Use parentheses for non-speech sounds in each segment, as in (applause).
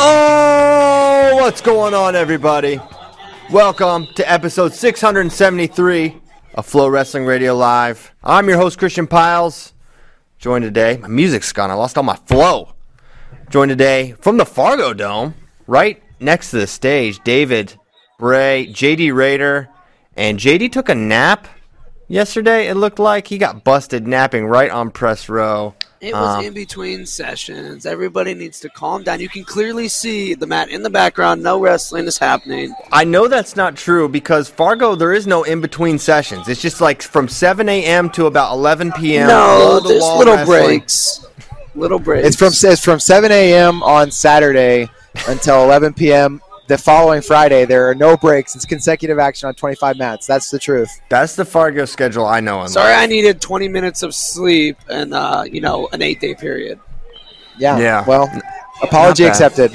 Oh, what's going on, everybody? Welcome to episode 673 of FloWrestling Radio Live. I'm your host, Christian Pyles. Joined today, my music's gone. I lost all my flow. Joined today from the Fargo Dome, right next to the stage, David Bray, JD Rader, and JD took a nap yesterday. It looked like he got busted napping right on press row. It was Um, in between sessions. Everybody needs to calm down. You can clearly see the mat in the background. No wrestling is happening. I know that's not true because Fargo, there is no in between sessions. It's just like from 7 a.m. to about 11 p.m. no, wall-to-wall there's little wrestling. breaks. Little breaks. It's from it's from 7 a.m. on Saturday until 11 p.m. the following Friday. There are no breaks. It's consecutive action on 25 mats. That's the truth. That's the Fargo schedule I know. And Sorry, love. I needed 20 minutes of sleep and uh, you know an eight day period. Yeah. Yeah. Well, apology accepted.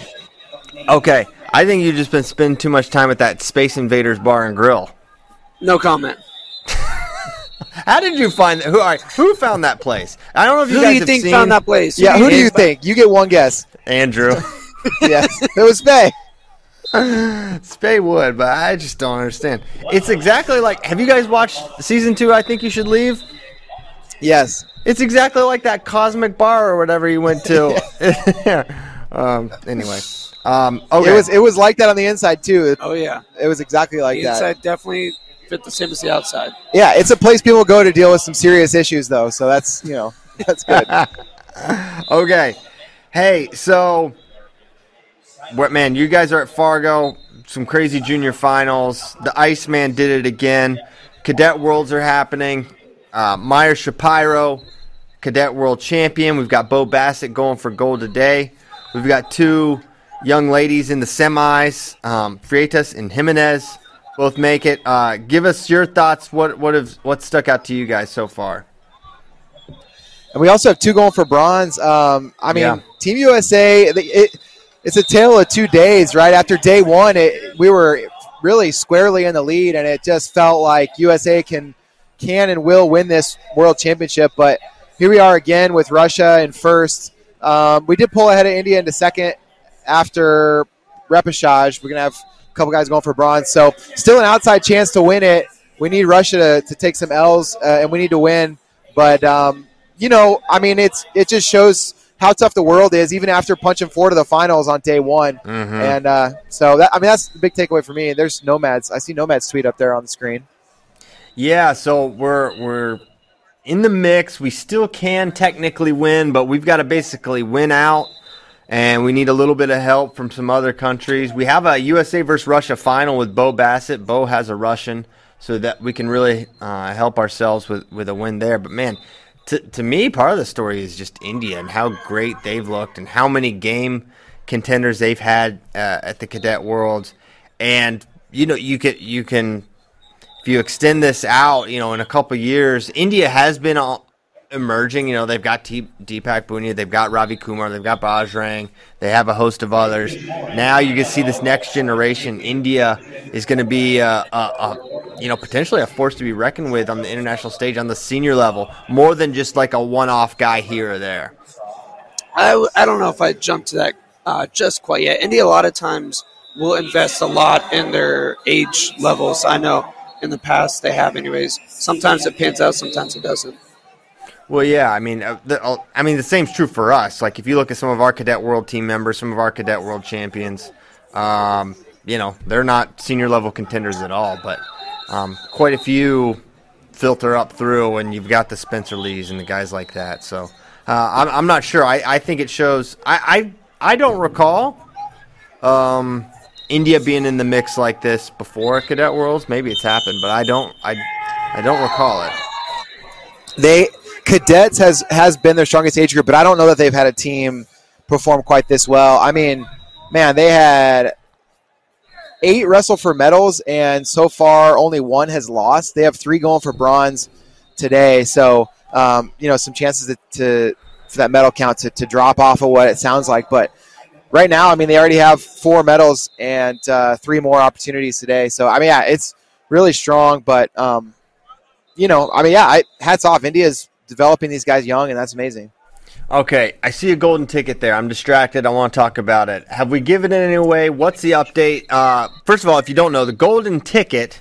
Okay, I think you've just been spending too much time at that Space Invaders Bar and Grill. No comment. (laughs) How did you find that? who? All right, who found that place? I don't know if you guys have seen. Who guys do you have think seen found that place? Yeah. Who do you think? You get one guess. Andrew (laughs) Yes. it was Bay. (laughs) Spay would, but I just don't understand. It's exactly like. Have you guys watched season two? I think you should leave. Yes. It's exactly like that cosmic bar or whatever you went to. (laughs) (laughs) um, anyway, um, okay. It was it was like that on the inside too. Oh yeah. It was exactly like the that. inside definitely fit the same as the outside. Yeah. It's a place people go to deal with some serious issues though. So that's you know that's good. okay. Hey, so what man, you guys are at Fargo, some crazy junior finals. The Iceman did it again. Cadet Worlds are happening. Uh, Meyer Shapiro, Cadet World Champion. We've got Bo Bassett going for gold today. We've got two young ladies in the semis, um, Freitas and Jimenez, both make it. Uh, give us your thoughts. What what have what stuck out to you guys so far? And we also have two going for bronze. Um, I mean, Yeah. Team USA, it, it, it's a tale of two days, right? After day one, it, we were really squarely in the lead, and it just felt like USA can can and will win this world championship. But here we are again with Russia in first. Um, we did pull ahead of India into second after repechage. We're gonna have a couple guys going for bronze, so still an outside chance to win it. We need Russia to, to take some L's, uh, and we need to win. But um, you know, I mean, it's it just shows how tough the world is, even after punching four to the finals on day one. Mm-hmm. And uh, so that I mean, that's the big takeaway for me. There's nomads. I see nomads tweet up there on the screen. Yeah, so we're we're in the mix. We still can technically win, but we've got to basically win out, and we need a little bit of help from some other countries. We have a USA versus Russia final with Bo Bassett. Bo has a Russian, so that we can really uh, help ourselves with with a win there. But man. To, to me, part of the story is just India and how great they've looked and how many game contenders they've had uh, at the Cadet Worlds. And you know, you can you can if you extend this out, you know, in a couple years, India has been emerging. You know, they've got T- Deepak Punia, they've got Ravi Kumar, they've got Bajrang, they have a host of others. Now you can see this next generation. India is going to be, uh, a, a, you know, potentially a force to be reckoned with on the international stage on the senior level, more than just like a one-off guy here or there. I, I don't know if I jumped to that uh, just quite yet. India a lot of times will invest a lot in their age levels. I know in the past they have, anyways. Sometimes it pans out, sometimes it doesn't. Well, yeah, I mean, uh, the, uh, I mean, the same's true for us. Like, if you look at some of our cadet world team members, some of our cadet world champions, um, you know, they're not senior level contenders at all, but um, quite a few filter up through, and you've got the Spencer Lees and the guys like that. So, uh, I'm, I'm, not sure. I, I think it shows. I, I, I don't recall um, India being in the mix like this before Cadet Worlds. Maybe it's happened, but I don't. I, I don't recall it. They cadets has has been their strongest age group, but I don't know that they've had a team perform quite this well. I mean, man, they had eight wrestle for medals, and so far only one has lost. They have three going for bronze today, so um, you know some chances to, to for that medal count to, to drop off of what it sounds like, but. Right now, I mean, they already have four medals and uh, three more opportunities today. So, I mean, yeah, it's really strong. But um, you know, I mean, yeah, I, hats off. India's developing these guys young, and that's amazing. Okay, I see a golden ticket there. I'm distracted. I want to talk about it. Have we given it any away? What's the update? Uh, first of all, if you don't know, the golden ticket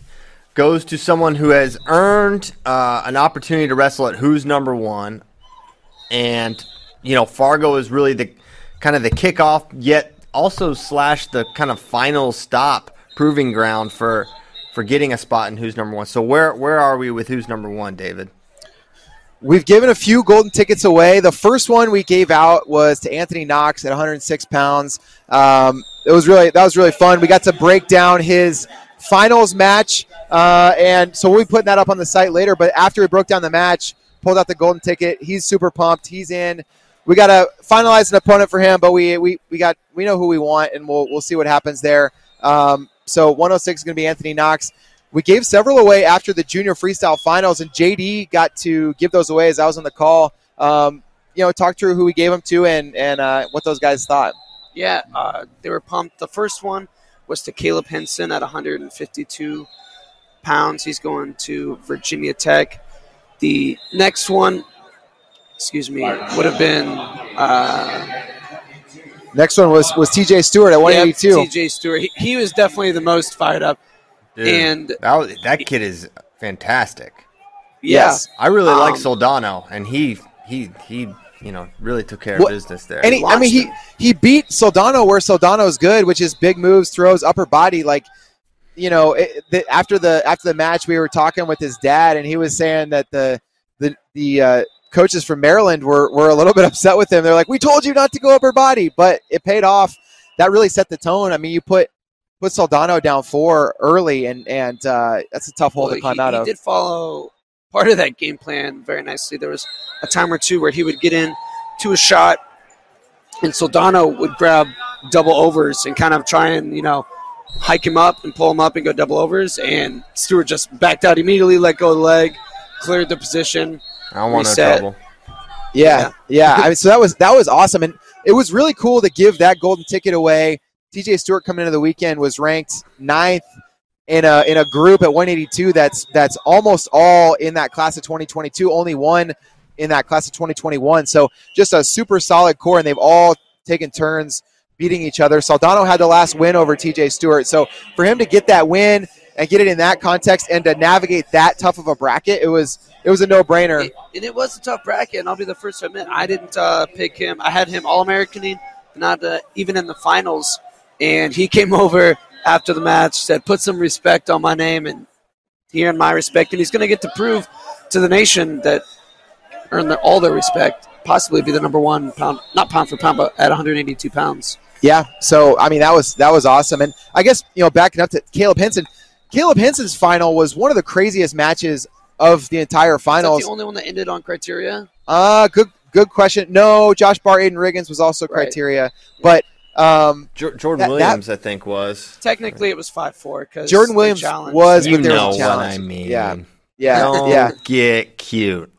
goes to someone who has earned uh, an opportunity to wrestle at Who's Number One, and you know Fargo is really the kind of the kickoff, yet also slash the kind of final stop proving ground for for getting a spot in Who's Number One. So where where are we with Who's Number One, David? We've given a few golden tickets away. The first one we gave out was to Anthony Knox at 106 pounds. Um, it was really that was really fun. We got to break down his finals match, uh, and so we'll be putting that up on the site later. But after we broke down the match, pulled out the golden ticket. He's super pumped. He's in. We got to finalize an opponent for him, but we, we, we got we know who we want, and we'll we'll see what happens there. Um, so 106 is going to be Anthony Knox we gave several away after the junior freestyle finals, and JD got to give those away as I was on the call. Um, you know, talk through who we gave them to and and uh, what those guys thought. Yeah, uh, they were pumped. The first one was to Caleb Henson at 152 pounds. He's going to Virginia Tech. The next one, excuse me, would have been. Uh, Next one was was TJ Stewart at 182. Yep, TJ Stewart. He, he was definitely the most fired up. Dude, and that, was, that kid is fantastic. Yeah. Yes, I really um, like Soldano, and he he he you know really took care of business there. And he, I mean he he beat Soldano where Soldano's good, which is big moves, throws, upper body. Like you know, it, the, after the after the match, we were talking with his dad, and he was saying that the the the uh, coaches from Maryland were were a little bit (laughs) upset with him. They're like, "We told you not to go upper body," but it paid off. That really set the tone. I mean, you put put Soldano down four early, and and uh, that's a tough hole well, to climb he, out he of. He did follow part of that game plan very nicely. There was a time or two where he would get in to a shot, and Soldano would grab double overs and kind of try and you know hike him up and pull him up and go double overs, and Stewart just backed out immediately, let go of the leg, cleared the position. I don't want no trouble. Yeah, yeah. I mean, so that was that was awesome, and it was really cool to give that golden ticket away TJ Stewart coming into the weekend was ranked ninth in a in a group at 182 that's that's almost all in that class of 2022 only one in that class of 2021 so just a super solid core and they've all taken turns beating each other. Saldano had the last win over TJ Stewart. So for him to get that win and get it in that context and to navigate that tough of a bracket it was it was a no-brainer. And it was a tough bracket and I'll be the first to admit I didn't uh, pick him. I had him all-Americaning not uh, even in the finals and he came (laughs) over after the match, said, "Put some respect on my name and here in my respect." And he's going to get to prove to the nation that earn the, all their respect, possibly be the number one pound, not pound for pound, but at 182 pounds. Yeah. So I mean, that was that was awesome, and I guess you know backing up to Caleb Henson. Caleb Henson's final was one of the craziest matches of the entire finals. the only one that ended on criteria. Uh good good question. No, Josh Barr, Aiden Riggins was also criteria, right. but um, Jordan that, Williams, that, I think, was technically it was five four because Jordan Williams was you with know what I mean. Yeah, yeah, Don't yeah. Get cute.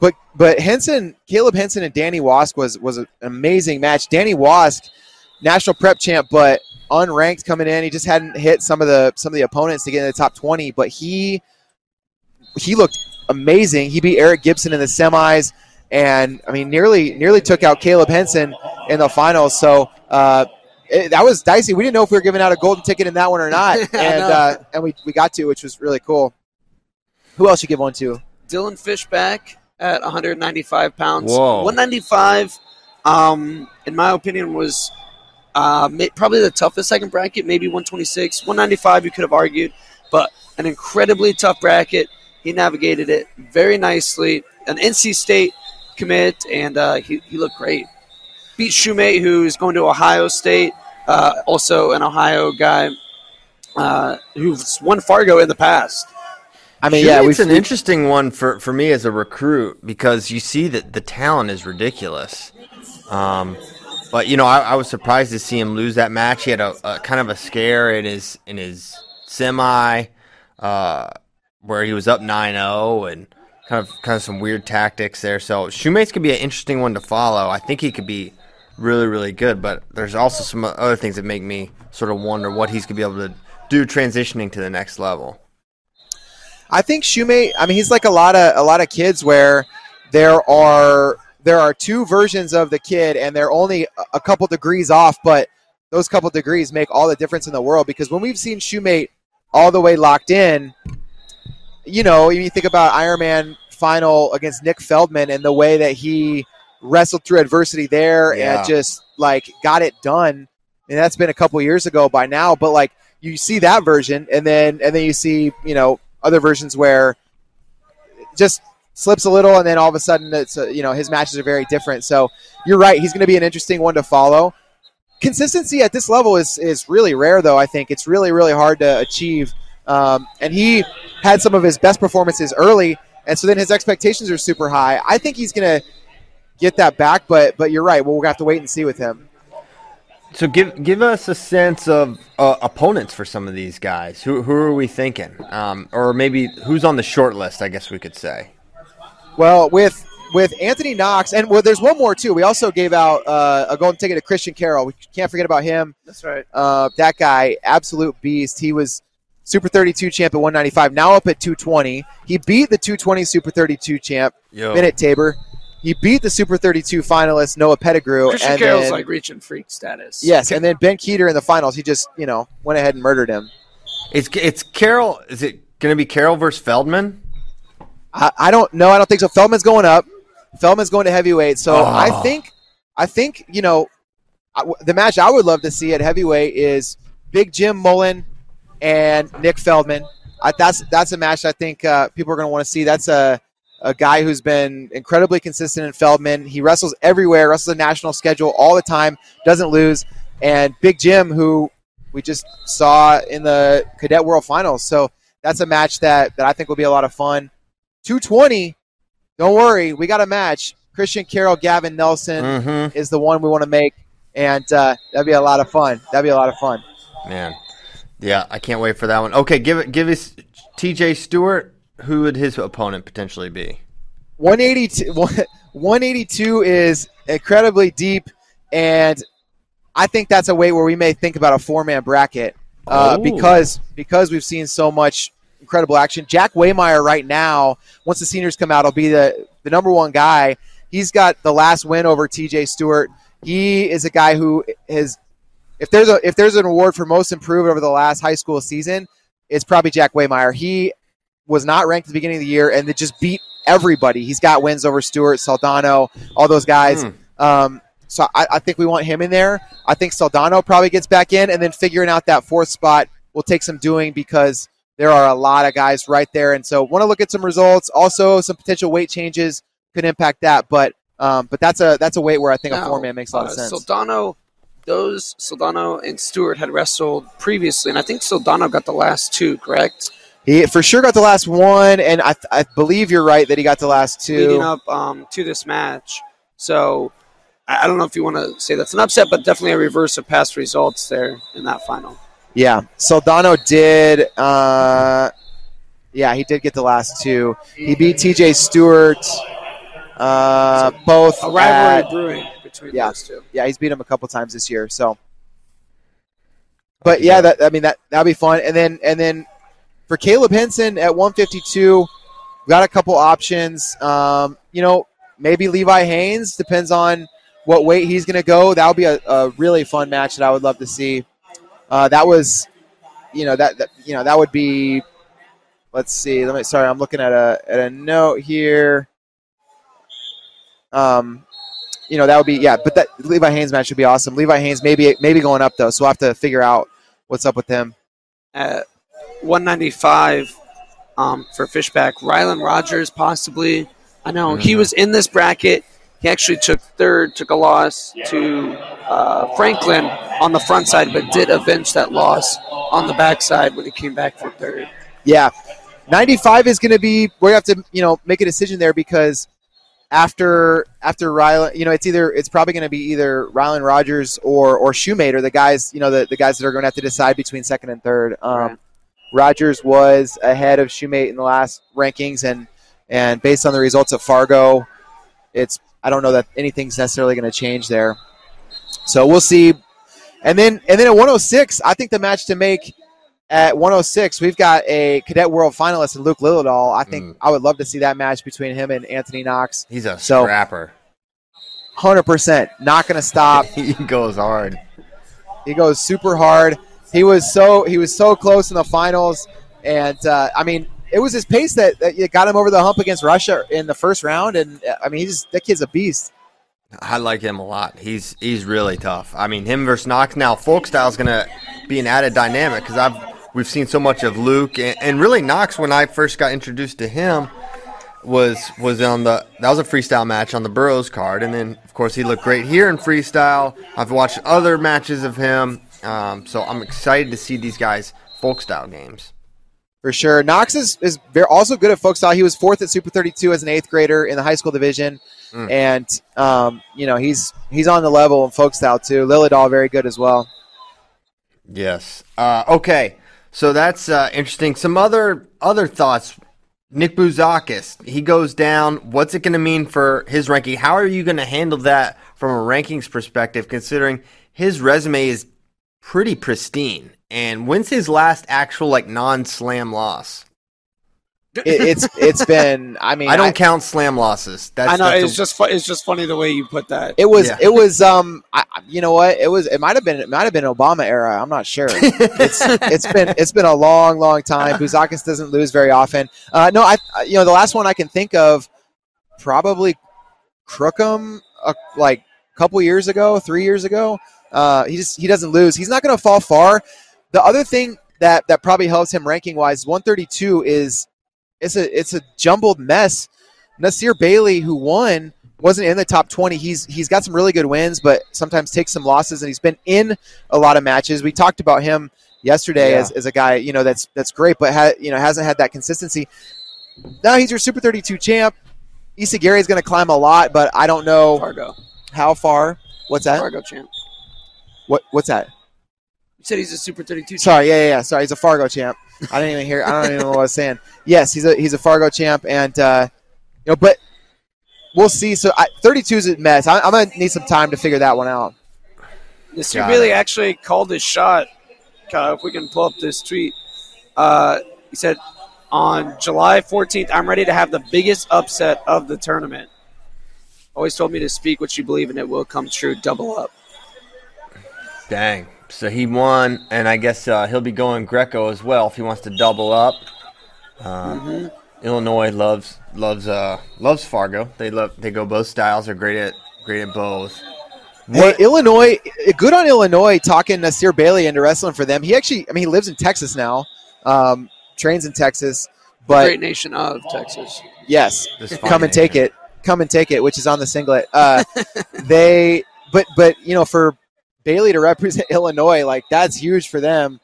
but but Henson, Caleb Henson, and Danny Wask was was an amazing match. Danny Wask, national prep champ, but unranked coming in. He just hadn't hit some of the some of the opponents to get in the top twenty, but he he looked amazing. He beat Eric Gibson in the semis, and I mean nearly nearly took out Caleb Henson in the finals. So. Uh, it, that was dicey. We didn't know if we were giving out a golden ticket in that one or not, (laughs) and uh, and we, we got to, which was really cool. Who else you give one to? Dylan Fishback at 195 pounds. Whoa. 195, um, in my opinion, was uh, probably the toughest second bracket. Maybe 126, 195. You could have argued, but an incredibly tough bracket. He navigated it very nicely. An NC State commit, and uh, he, he looked great. Beat Shumate, who's going to Ohio State, uh, also an Ohio guy uh, who's won Fargo in the past. I mean, yeah, it's we've, an interesting one for, for me as a recruit because you see that the talent is ridiculous. Um, but you know, I, I was surprised to see him lose that match. He had a, a kind of a scare in his in his semi, uh, where he was up 9-0 and kind of kind of some weird tactics there. So Shumates could be an interesting one to follow. I think he could be really really good. But there's also some other things that make me sort of wonder what he's gonna be able to do transitioning to the next level. I think Shumate. I mean, he's like a lot of a lot of kids where there are there are two versions of the kid, and they're only a- a couple degrees off, but those couple degrees make all the difference in the world. Because when we've seen Shumate all the way locked in, you know, you think about Iron Man final against Nick Feldman and the way that he wrestled through adversity there Yeah. and just like got it done. And that's been a couple years ago by now, but like you see that version, and then and then you see you know other versions where it just slips a little, and then all of a sudden it's uh, you know his matches are very different. So you're right; he's going to be an interesting one to follow. Consistency at this level is is really rare, though. I think it's really really hard to achieve. Um, and he had some of his best performances early, and so then his expectations are super high. I think he's going to get that back, but but you're right. Well, We'll have to wait and see with him. So give give us a sense of uh, opponents for some of these guys. Who who are we thinking? Um, or maybe who's on the short list? I guess we could say. Well, with with Anthony Knox, and well, there's one more too. We also gave out uh, a golden ticket to Christian Carroll. We can't forget about him. That's right. Uh, that guy, absolute beast. He was Super 32 champ at 195. Now up at 220. He beat the 220 Super 32 champ, Yo. Bennett Tabor. He beat the Super 32 finalist Noah Pettigrew. Christian and Carroll's then- like reaching freak status. yes, and then Ben Kueter in the finals. He just you know went ahead and murdered him. It's it's Carroll. Is it going to be Carroll versus Feldman? I, I don't know. I don't think so. Feldman's going up. Feldman's going to heavyweight. So Oh. I think, I think you know, I w the match I would love to see at heavyweight is Big Jim Mullen and Nick Feldman. I, that's that's a match I think uh, people are going to want to see. That's a a guy who's been incredibly consistent in Feldman. He wrestles everywhere, wrestles a national schedule all the time, doesn't lose. And Big Jim, who we just saw in the Cadet World Finals. So that's a match that, that I think will be a lot of fun. 220, don't worry, we got a match. Christian Carroll, Gavin Nelson Mm-hmm. is the one we want to make, and uh, that'd be a lot of fun. That'd be a lot of fun. Man, yeah, I can't wait for that one. Okay, give it give us T.J. Stewart. Who would his opponent potentially be? 182, 182 is incredibly deep, and I think that's a way where we may think about a four man bracket uh, Oh. because because we've seen so much incredible action. Jack Waymeyer right now, once the seniors come out, will be the the number one guy. He's got the last win over T.J. Stewart. He is a guy who is if there's a if there's an award for most improved over the last high school season, it's probably Jack Waymeyer. He was not ranked at the beginning of the year and it just beat everybody. He's got wins over Stewart, Saldano, all those guys. Hmm. Um, so I, I think we want him in there. I think Saldano probably gets back in, and then figuring out that fourth spot will take some doing because there are a lot of guys right there. And so want to look at some results. Also, some potential weight changes could impact that. But um, but that's a that's a weight where I think a four man makes a lot of uh, sense. Soldano, those Soldano and Stewart had wrestled previously, and I think Soldano got the last two, correct? He for sure got the last one, and I, I believe you're right that he got the last two. Leading up um, to this match. So I I don't know if you want to say that's an upset, but definitely a reverse of past results there in that final. Yeah, Soldano did. Uh, yeah, he did get the last two. He beat T.J. Stewart. Uh, both A rivalry at- brewing between yeah. those two. yeah, he's beat him a couple times this year. So, but yeah, that I mean that that'll be fun. And then and then for Caleb Henson at 152, got a couple options. Um, you know, maybe Levi Haines depends on what weight he's going to go. That would be a, a really fun match that I would love to see. Uh, that was, you know, that, that you know that would be. Let's see. Let me. Sorry, I'm looking at a at a note here. Um, you know that would be yeah, but that Levi Haines match would be awesome. Levi Haines maybe maybe going up though, so we'll have to figure out what's up with him. At 195 um, for Fishback, Rylan Rogers possibly. I know he was in this bracket. He actually took third, took a loss to uh, Franklin on the front side, but did avenge that loss on the backside when he came back for third. Yeah, 95 is going to be we have to you know make a decision there because after after Rylan, you know it's either it's probably going to be either Rylan Rogers or or Shoemaker, the guys you know the, the guys that are going to have to decide between second and third. Um, Right. Rogers was ahead of Shumate in the last rankings, and and based on the results at Fargo, it's I don't know that anything's necessarily going to change there. So we'll see. And then and then at 106, I think the match to make at 106, we've got a Cadet World finalist in Luke Lilledahl. I think Mm. I would love to see that match between him and Anthony Knox. He's a So- scrapper. 100%. Not going to stop. (laughs) he goes hard. He goes super hard. He was so he was so close in the finals, and uh, I mean, it was his pace that, that got him over the hump against Russia in the first round. And uh, I mean, he's that kid's a beast. I like him a lot. He's he's really tough. I mean, him versus Knox. Now, folk style is going to be an added dynamic because I've we've seen so much of Luke and, and really Knox. When I first got introduced to him, was was on the that was a freestyle match on the Burrows card, and then of course he looked great here in freestyle. I've watched other matches of him, um, so I'm excited to see these guys folk style games. for sure. Knox is, is very, also good at folk style. He was fourth at Super 32 as an eighth grader in the high school division, Mm. and um, you know he's he's on the level in folk style too. Lilledahl very good as well. Yes. Uh, okay. So that's uh, interesting. Some other other thoughts. Nick Bouzakis, he goes down. What's it going to mean for his ranking? How are you going to handle that from a rankings perspective, considering his resume is pretty pristine? And when's his last actual like non-slam loss? It, it's it's (laughs) been. I mean, I don't count slam losses. That's, I know that's it's a- just fu- it's just funny the way you put that. It was Yeah. it was um I, you know what it was it might have been it might have been Obama era I'm not sure (laughs) it's it's been it's been a long long time Bouzakis doesn't lose very often uh, no I I- you know the last one I can think of probably Crookham uh, like a couple years ago three years ago uh, he just he doesn't lose he's not going to fall far the other thing that that probably helps him ranking wise 132 is it's a it's a jumbled mess Nasir Bailey who won wasn't in the top 20. He's he's got some really good wins, but sometimes takes some losses, and he's been in a lot of matches. We talked about him yesterday Yeah. as, as a guy you know that's that's great, but ha, you know hasn't had that consistency. Now he's your Super 32 champ. Issa Gary is going to climb a lot, but I don't know Fargo, how far. What's that? Fargo champ. What what's that? You said he's a Super 32 champ. Sorry, yeah, yeah, yeah. Sorry, he's a Fargo champ. I didn't even hear. I don't even know what I was saying. Yes, he's a he's a Fargo champ, and uh, you know, but we'll see. So I, 32 is a mess. I, I'm gonna need some time to figure that one out. Nasir Got Bailey it. actually called his shot. Uh, if we can pull up this tweet, uh, he said, "On July 14th, I'm ready to have the biggest upset of the tournament." Always told me to speak what you believe, and it will come true. Double up. Dang. So he won, and I guess uh, he'll be going Greco as well if he wants to double up. Uh, Illinois loves loves uh, loves Fargo. They love they go both styles. They're great at great at both. Hey, Illinois, good on Illinois talking Nasir Bailey into wrestling for them. He actually, I mean, he lives in Texas now, um, trains in Texas, but Great nation of Texas. yes, come and take it, come and take it, which is on the singlet. Uh, (laughs) they, but but you know, for Bailey to represent (laughs) Illinois, like that's huge for them.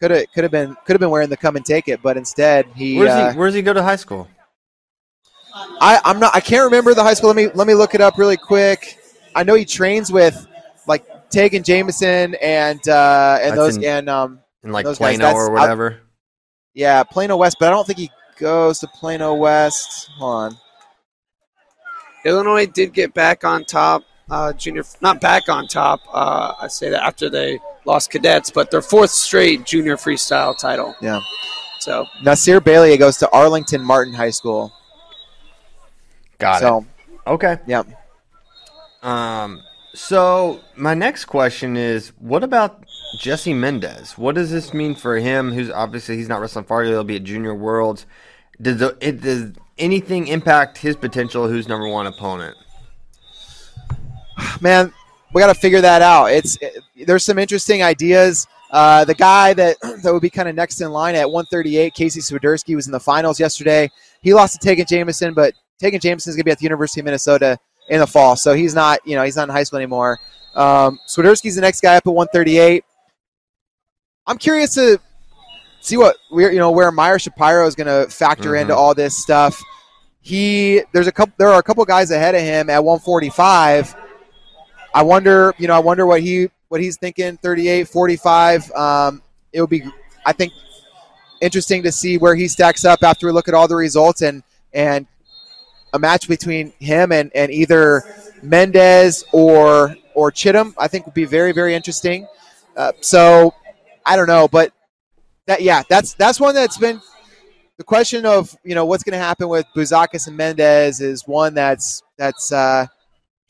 Could have could have been could have been wearing the come and take it, but instead he. Where's uh, he? Where's he go to high school? I, I'm not. I can't remember the high school. Let me let me look it up really quick. I know he trains with like Tagen Jamison and uh, and That's those in- and um, In like those guys, Plano or that's- whatever. yeah Plano West, but I don't think he goes to Plano West. Hold on. Illinois did get back on top. Uh, junior, not back on top. Uh, I say that after they lost cadets, but their fourth straight junior freestyle title. Yeah. So Nasir Bailey goes to Arlington Martin High School. Got so, it. Okay. Yep. Um. So my next question is, what about Jesse Mendez? What does this mean for him? Who's obviously he's not wrestling Fargo. He'll be at Junior Worlds. Does the, it does anything impact his potential? Who's number one opponent? Man, we got to figure that out. It's it, there's some interesting ideas. Uh, the guy that (clears throat) that would be kind of next in line at 138, Casey Swiderski, was in the finals yesterday. He lost to Tagen Jamison, but Tagen Jamison is going to be at the University of Minnesota in the fall, so he's not you know he's not in high school anymore. Um, Swiderski's the next guy up at 138. I'm curious to see what we're you know where Meyer Shapiro is going to factor Mhm. into all this stuff. He there's a couple there are a couple guys ahead of him at 145. I wonder, you know, I wonder what he what he's thinking. 38, 45. Um, it would be, I think, interesting to see where he stacks up after we look at all the results and and a match between him and and either Mendez or or Chittum. I think would be very very interesting. Uh, so I don't know, but that yeah, that's that's one that's been the question of you know what's going to happen with Bouzakis and Mendez is one that's that's uh,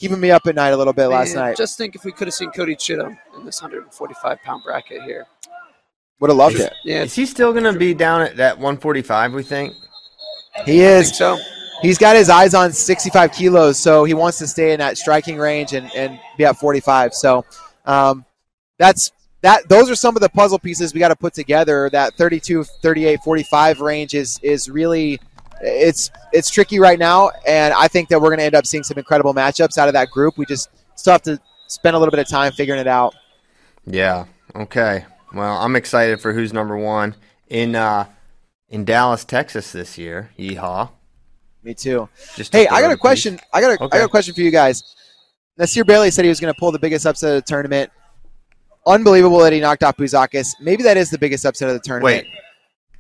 keeping me up at night a little bit last man, night. just think if we could have seen Cody Chittum in this 145 pound bracket here. Would have loved it. Yeah, Is he still going to be down at that 145? We think. He I think is. so. He's got his eyes on 65 kilos, so he wants to stay in that striking range and, and be at 45. So um, that's that. Those are some of the puzzle pieces we got to put together. That 32, 38, 45 range is is really it's it's tricky right now, and I think that we're going to end up seeing some incredible matchups out of that group. We just still have to spend a little bit of time figuring it out. Yeah. Okay. Well, I'm excited for who's number one in uh, in Dallas, Texas this year. Yeehaw! Me too. Just Hey, I got a question. I got a, I Okay. got a question for you guys. Nasir Bailey said he was going to pull the biggest upset of the tournament. Unbelievable that he knocked off Bouzakis. Maybe that is the biggest upset of the tournament. Wait.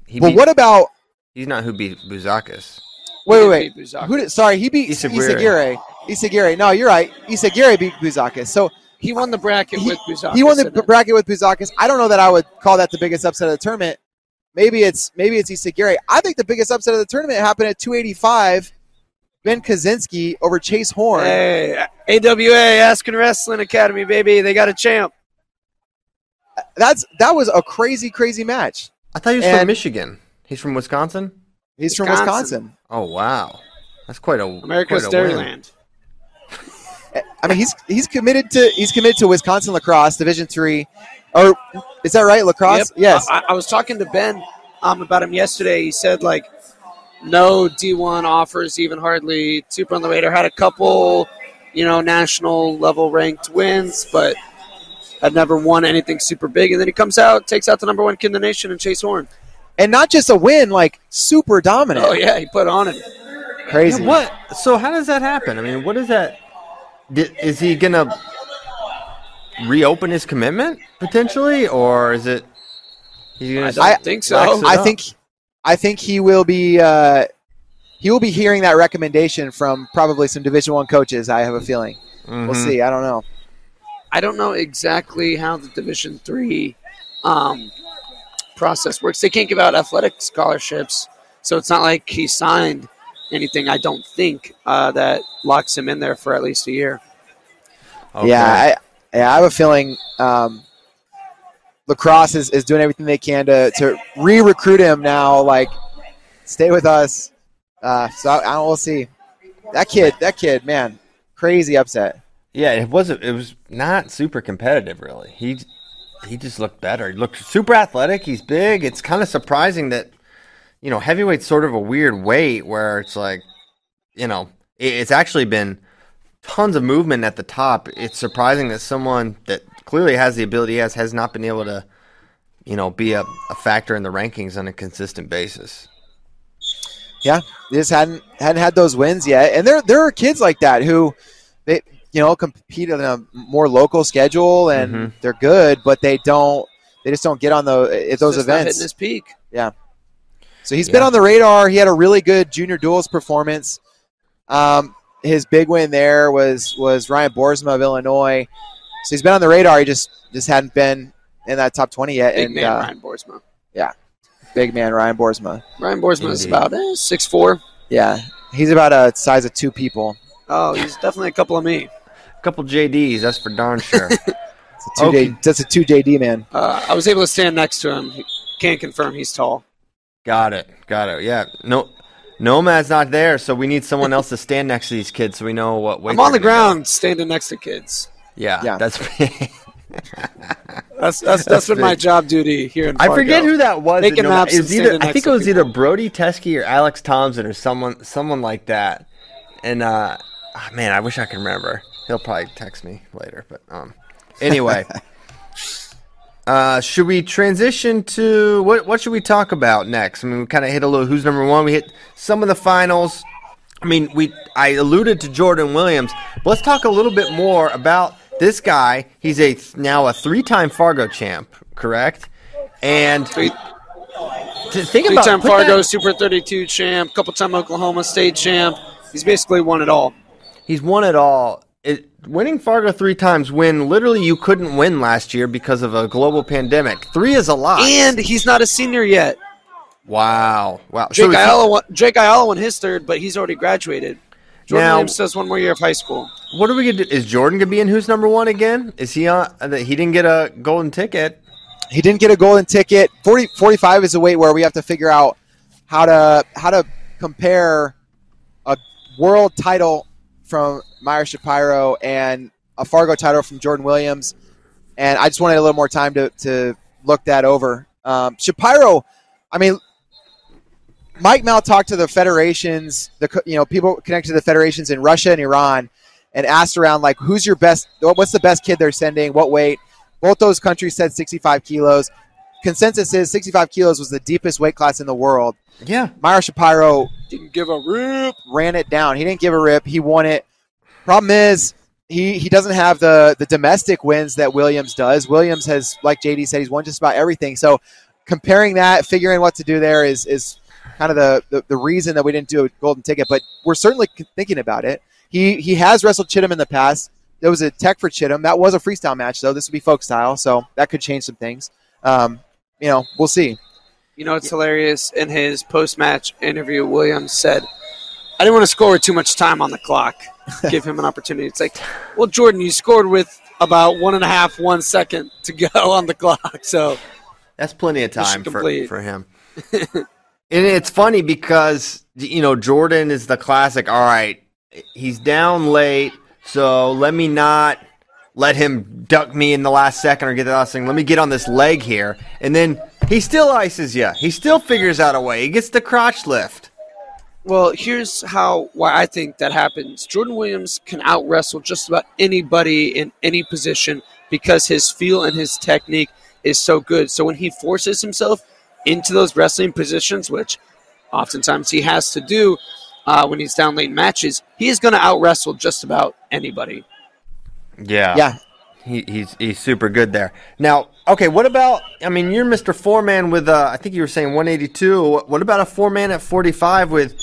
He Well, beat- what about? He's not who beat Bouzakis. Wait, wait, wait. Who did? Sorry, he beat Isagire. Isagire. Isagire. No, you're right. Isagire beat Bouzakis. So He won the bracket He- with Bouzakis. he won the in it. bracket with Buzakis. I don't know that I would call that the biggest upset of the tournament. Maybe it's maybe it's Isagire. I think the biggest upset of the tournament happened at 285. Ben Kaczynski over Chase Horn. Hey, AWA Askren Wrestling Academy, baby. They got a champ. That's that was a crazy, crazy match. I thought he was And- from Michigan. He's from Wisconsin. He's from Wisconsin. Wisconsin. Oh wow, that's quite a America's quite a. Dairyland. I mean, he's he's committed to he's committed to Wisconsin lacrosse Division three, or is that right? Lacrosse? Yep. Yes. I, I was talking to Ben um, about him yesterday. He said like no D1 offers, even hardly super on the radar. Had a couple, you know, national level ranked wins, but had never won anything super big. And then he comes out, takes out the number one kid in the nation, and Chase Horn. And not just a win, like super dominant. Oh yeah, he put on it. Crazy. Yeah, what? So how does that happen? I mean, what is that? Is he gonna reopen his commitment potentially, or is it? He's gonna I don't I- think so. I think I think he will be uh, he will be hearing that recommendation from probably some Division One coaches. I have a feeling. We'll Mhm. see. I don't know. I don't know exactly how the Division Three um, process works. They can't give out athletic scholarships, so it's not like he signed anything. I don't think uh, that locks him in there for at least a year. Okay. Yeah, I, yeah, I have a feeling um, lacrosse is, is doing everything they can to, to re-recruit him now. Like, stay with us. Uh, so I, I we'll see. That kid, that kid, man, crazy upset. Yeah, it wasn't. It was not super competitive, really. He he just looked better. He looked super athletic. He's big. It's kind of surprising that you know heavyweight's sort of a weird weight where it's like you know it's actually been tons of movement at the top. It's surprising that someone that clearly has the ability has has not been able to you know be a, a factor in the rankings on a consistent basis. Yeah, just hadn't hadn't had those wins yet. And there there are kids like that who they you know compete on a more local schedule and Mhm. they're good, but they don't they just don't get on the at those Just events. hitting his peak. Yeah. So he's been on the radar. He had a really good junior duels performance. Um, his big win there was was Ryan Boersma of Illinois. So he's been on the radar. He just just hadn't been in that top twenty yet. Big and man uh, Ryan Boersma. big man Ryan Boersma. Ryan Boersma is Indeed. about eh, six four. Yeah, he's about a size of two people. Oh, he's definitely a couple of me. A couple JDs, that's for darn sure. It's a two Okay. J, that's a two JD man. Uh, I was able to stand next to him. He can't confirm he's tall. got it. Got it. Yeah. No. Nomad's not there, so we need someone else to stand next to these kids so we know what weight. I'm on the they're gonna ground standing next to kids. Yeah. Yeah. That's. (laughs) That's that's that's been my job duty here in I forget who that was. Making that Nomad- maps was either, I think it was either. Brody Teske or Alex Thompson or someone someone like that. And uh, ah, man, I wish I could remember. He'll probably text me later. But um, anyway, (laughs) uh, should we transition to what? What should we talk about next? I mean, we kind of hit a little who's number one. We hit some of the finals. I mean, we I alluded to Jordan Williams, but let's talk a little bit more about this guy. He's a now a three-time Fargo champ, correct? And Three, to think about three-time Fargo that- Super 32 champ, couple-time Oklahoma State champ. He's basically won it all. he's won it all. It, winning Fargo three times when literally you couldn't win last year because of a global pandemic. Three is a lot. And he's not a senior yet. wow, wow. Jake So Ayala, won, Jake Ayala won his third, but he's already graduated. Jordan Now- Williams does one more year of high school. what are we gonna do? Is Jordan gonna be in who's number one again? Is he on? uh, He didn't get a golden ticket. He didn't get a golden ticket. 40, 45 is a weight where we have to figure out how to how to compare a world title from Meyer Shapiro and a Fargo title from Jordan Williams. And I just wanted a little more time to, to look that over. Um, Shapiro, I mean, Mike Mal talked to the federations, the you know people connected to the federations in Russia and Iran, and asked around like who's your best, what's the best kid they're sending, what weight. Both those countries said 65 kilos. Consensus is 65 kilos was the deepest weight class in the world. Yeah, Meyer Shapiro Didn't give a rip. ran it down. He didn't give a rip. He won it. Problem is, he he doesn't have the the domestic wins that Williams does. Williams has, like JD said, he's won just about everything. So comparing that, figuring what to do there is is kind of the, the, the reason that we didn't do a golden ticket. But we're certainly thinking about it. He he has wrestled Chittum in the past. There was a tech for Chittum. That was a freestyle match, though. This would be folk style, so that could change some things. Um, you know, we'll see. You know, it's hilarious. In his post-match interview, Williams said, "I didn't want to score with too much time on the clock. (laughs) Give him an opportunity." It's like, well, Jordan, you scored with about one and a half, one second to go (laughs) on the clock. So that's plenty of time for, for him. (laughs) and it's funny because you know Jordan is the classic. All right, he's down late, so let me not let him duck me in the last second or get the last thing. Let me get on this leg here, and then he still ices you. He still figures out a way. He gets the crotch lift. Well, here's how why I think that happens. Jordan Williams can out wrestle just about anybody in any position because his feel and his technique is so good. So when he forces himself into those wrestling positions, which oftentimes he has to do uh, when he's down late in matches, he is going to out wrestle just about anybody. Yeah, Yeah, He, he's he's super good there. Now, okay, what about? I mean, you're Mr. Four Man with uh, I think you were saying 182. What, what about a four man at 45 with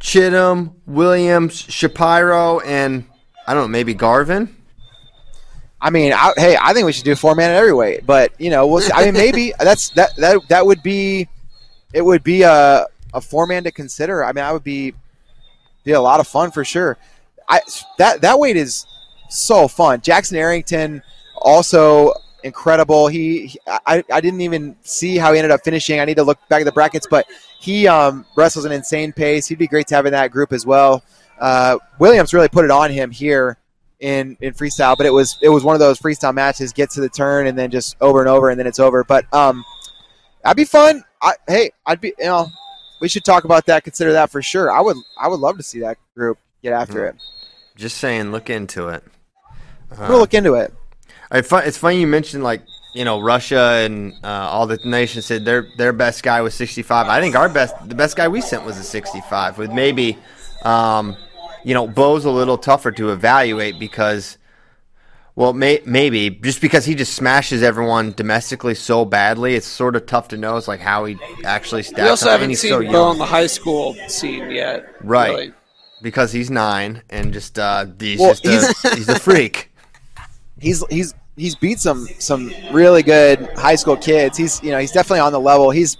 Chittum, Williams, Shapiro, and I don't know, maybe Garvin? I mean, I, hey, I think we should do four man at every weight, but you know, we'll see. I mean, maybe (laughs) that's that that that would be it would be a a four man to consider. I mean, I would be be a lot of fun for sure. I that that weight is so fun. Jackson Arrington also incredible. He, he I, I didn't even see how he ended up finishing. I need to look back at the brackets, but he um, wrestles an insane pace. He'd be great to have in that group as well. Uh, Williams really put it on him here in in freestyle, but it was it was one of those freestyle matches. Get to the turn and then just over and over, and then it's over. But um, that'd be fun. I, hey, I'd be you know we should talk about that. Consider that for sure. I would I would love to see that group get after it. Just saying, look into it. We'll look into it. It's fun- it's funny you mentioned like you know Russia and uh, all the nations said their their best guy was 65. I think our best the best guy we sent was a 65 with maybe um, you know Bo's a little tougher to evaluate because well may, maybe just because he just smashes everyone domestically so badly it's sort of tough to know it's like how he actually stacks We also up haven't seen so Bo young. on the high school scene yet. Right. really. Because he's nine and just uh, he's Well, just a, he's a freak. (laughs) he's he's he's beat some some really good high school kids. He's you know he's definitely on the level. He's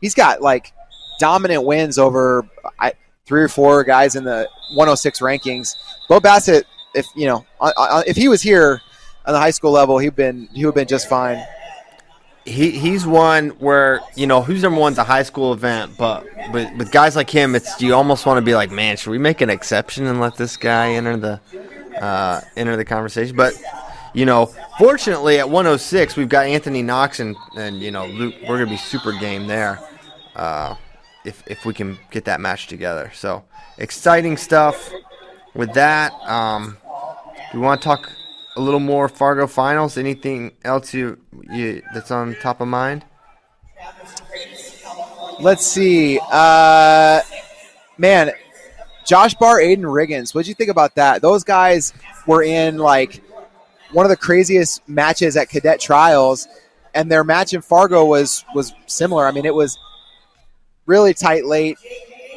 he's got like dominant wins over I, three or four guys in the 106 rankings. Bo Bassett, if you know, on, on, if he was here on the high school level, he'd been he would have been just fine. He he's one where you know who's number one's a high school event, but with, with guys like him, it's you almost want to be like, man, should we make an exception and let this guy enter the uh, enter the conversation? But you know, fortunately at 106 we've got Anthony Knox and and you know Luke. We're gonna be super game there uh, if if we can get that match together. So exciting stuff with that. Um, we want to talk a little more Fargo finals. Anything else you, you that's on top of mind? Let's see, uh, man, Josh Barr, Aiden Riggins. What'd you think about that? Those guys were in like one of the craziest matches at cadet trials, and their match in Fargo was was similar. I mean, it was really tight late.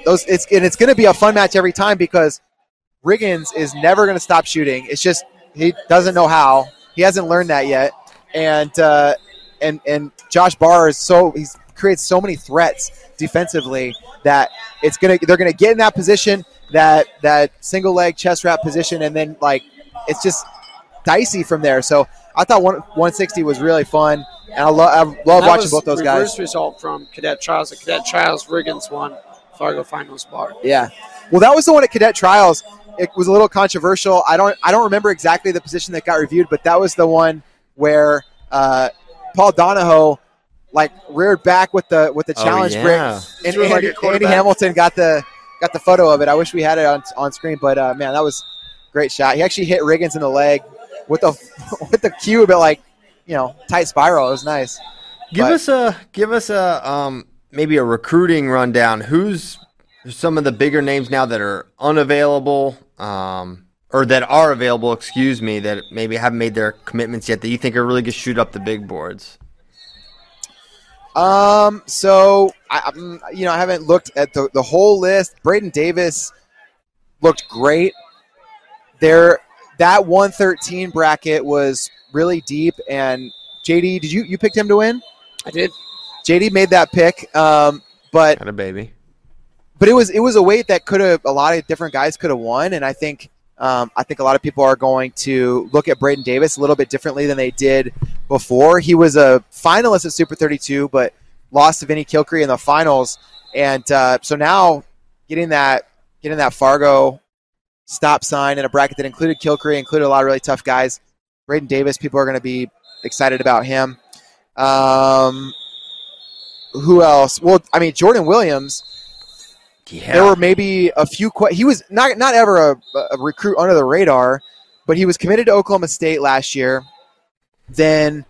Those it's and it's going to be a fun match every time because Riggins is never going to stop shooting. It's just he doesn't know how. He hasn't learned that yet, and uh, and and Josh Barr is so he creates so many threats defensively that it's gonna they're gonna get in that position that that single leg chest wrap position, and then like it's just dicey from there. So I thought one, 160 was really fun, and I, lo- I love watching both those reverse guys. result from Cadet Trials. Cadet Trials, Riggins won. Fargo Finals Barr. Yeah. Well, that was the one at Cadet Trials. It was a little controversial. I don't I don't remember exactly the position that got reviewed, but that was the one where uh, Paul Donahoe like reared back with the with the Oh, challenge yeah. brick, and Threw like Andy. Andy Hamilton got the got the photo of it. I wish we had it on on screen, but uh, man, that was a great shot. He actually hit Riggins in the leg with the (laughs) with the cube, but like you know tight spiral. It was nice. Give But- us a give us a um maybe a recruiting rundown. Who's some of the bigger names now that are unavailable, um, or that are available? Excuse me, that maybe haven't made their commitments yet. That you think are really going to shoot up the big boards. Um. So I, you know, I haven't looked at the, the whole list. Braden Davis looked great. There, that 113 bracket was really deep. And JD, did you you picked him to win? I did. JD made that pick. Um, but Got a baby. But it was it was a weight that could have a lot of different guys could have won, and I think um, I think a lot of people are going to look at Braden Davis a little bit differently than they did before. He was a finalist at Super 32, but lost to Vinny Kilkeary in the finals, and uh, so now getting that getting that Fargo stop sign in a bracket that included Kilkeary, included a lot of really tough guys. Braden Davis, people are going to be excited about him. Um, who else? Well, I mean Jordan Williams Yeah. there were maybe a few. Que- he was not not ever a, a recruit under the radar, but he was committed to Oklahoma State last year, then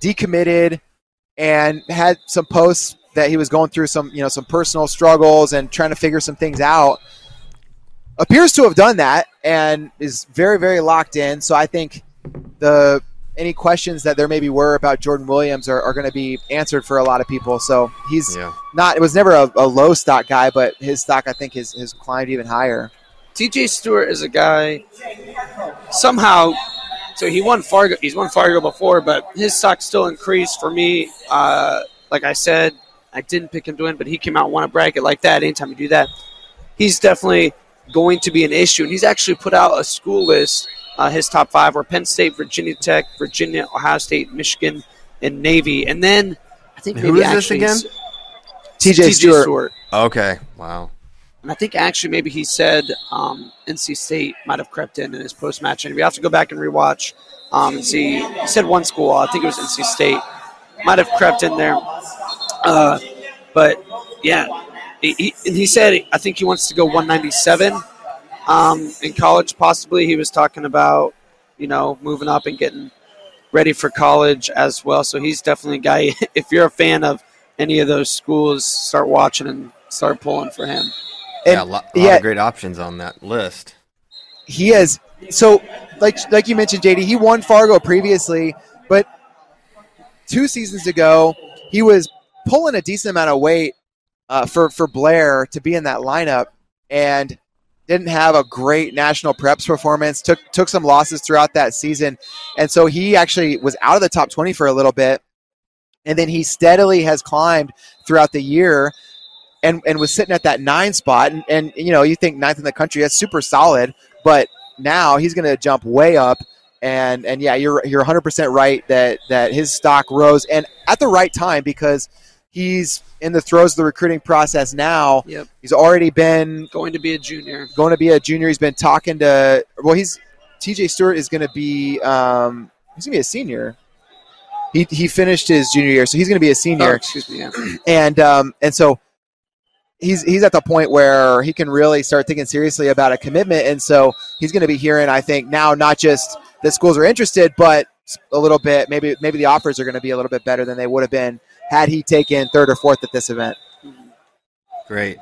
decommitted, and had some posts that he was going through some you know some personal struggles and trying to figure some things out. Appears to have done that and is very very locked in. So I think the any questions that there maybe were about Jordan Williams are, are going to be answered for a lot of people. So he's yeah. not it was never a, a low stock guy, but his stock I think has, has climbed even higher. TJ Stewart is a guy somehow. So he won Fargo. He's won Fargo before, but his stock still increased for me. Uh, like I said, I didn't pick him to win, but he came out and won a bracket like that. Anytime you do that, he's definitely going to be an issue. And he's actually put out a school list. Uh, his top five were Penn State, Virginia Tech, Virginia, Ohio State, Michigan, and Navy. And then I think Who maybe is this actually again? TJ, Stewart. Okay. Wow. And I think actually maybe he said um, NC State might have crept in in his post match interview. I have to go back and rewatch um, and see. He said one school. I think it was NC State. Might have crept in there. Uh, but yeah, he, he, and he said I think he wants to go 197 um, in college. Possibly he was talking about you know moving up and getting ready for college as well. So he's definitely a guy. (laughs) If you're a fan of any of those schools, start watching and start pulling for him. And yeah, a lot, a lot yeah, of great options on that list. he has so like like you mentioned, JD. He won Fargo previously, but two seasons ago he was pulling a decent amount of weight uh, for for Blair to be in that lineup, and didn't have a great national preps performance. Took took some losses throughout that season, and so he actually was out of the top twenty for a little bit, and then he steadily has climbed throughout the year. And, and was sitting at that nine spot, and, and you know you think ninth in the country that's super solid, but now he's going to jump way up and and yeah you're you're 100% right that that his stock rose and at the right time because he's in the throes of the recruiting process now Yep. he's already been Going to be a junior. going to be a junior he's been talking to well he's TJ Stewart is going to be um he's going to be a senior he, he finished his junior year so he's going to be a Oh, senior excuse me. Yeah. (clears throat) and um, and so he's he's at the point where he can really start thinking seriously about a commitment, and so he's going to be hearing, I think, now not just that schools are interested, but a little bit maybe maybe the offers are going to be a little bit better than they would have been had he taken third or fourth at this event. Great.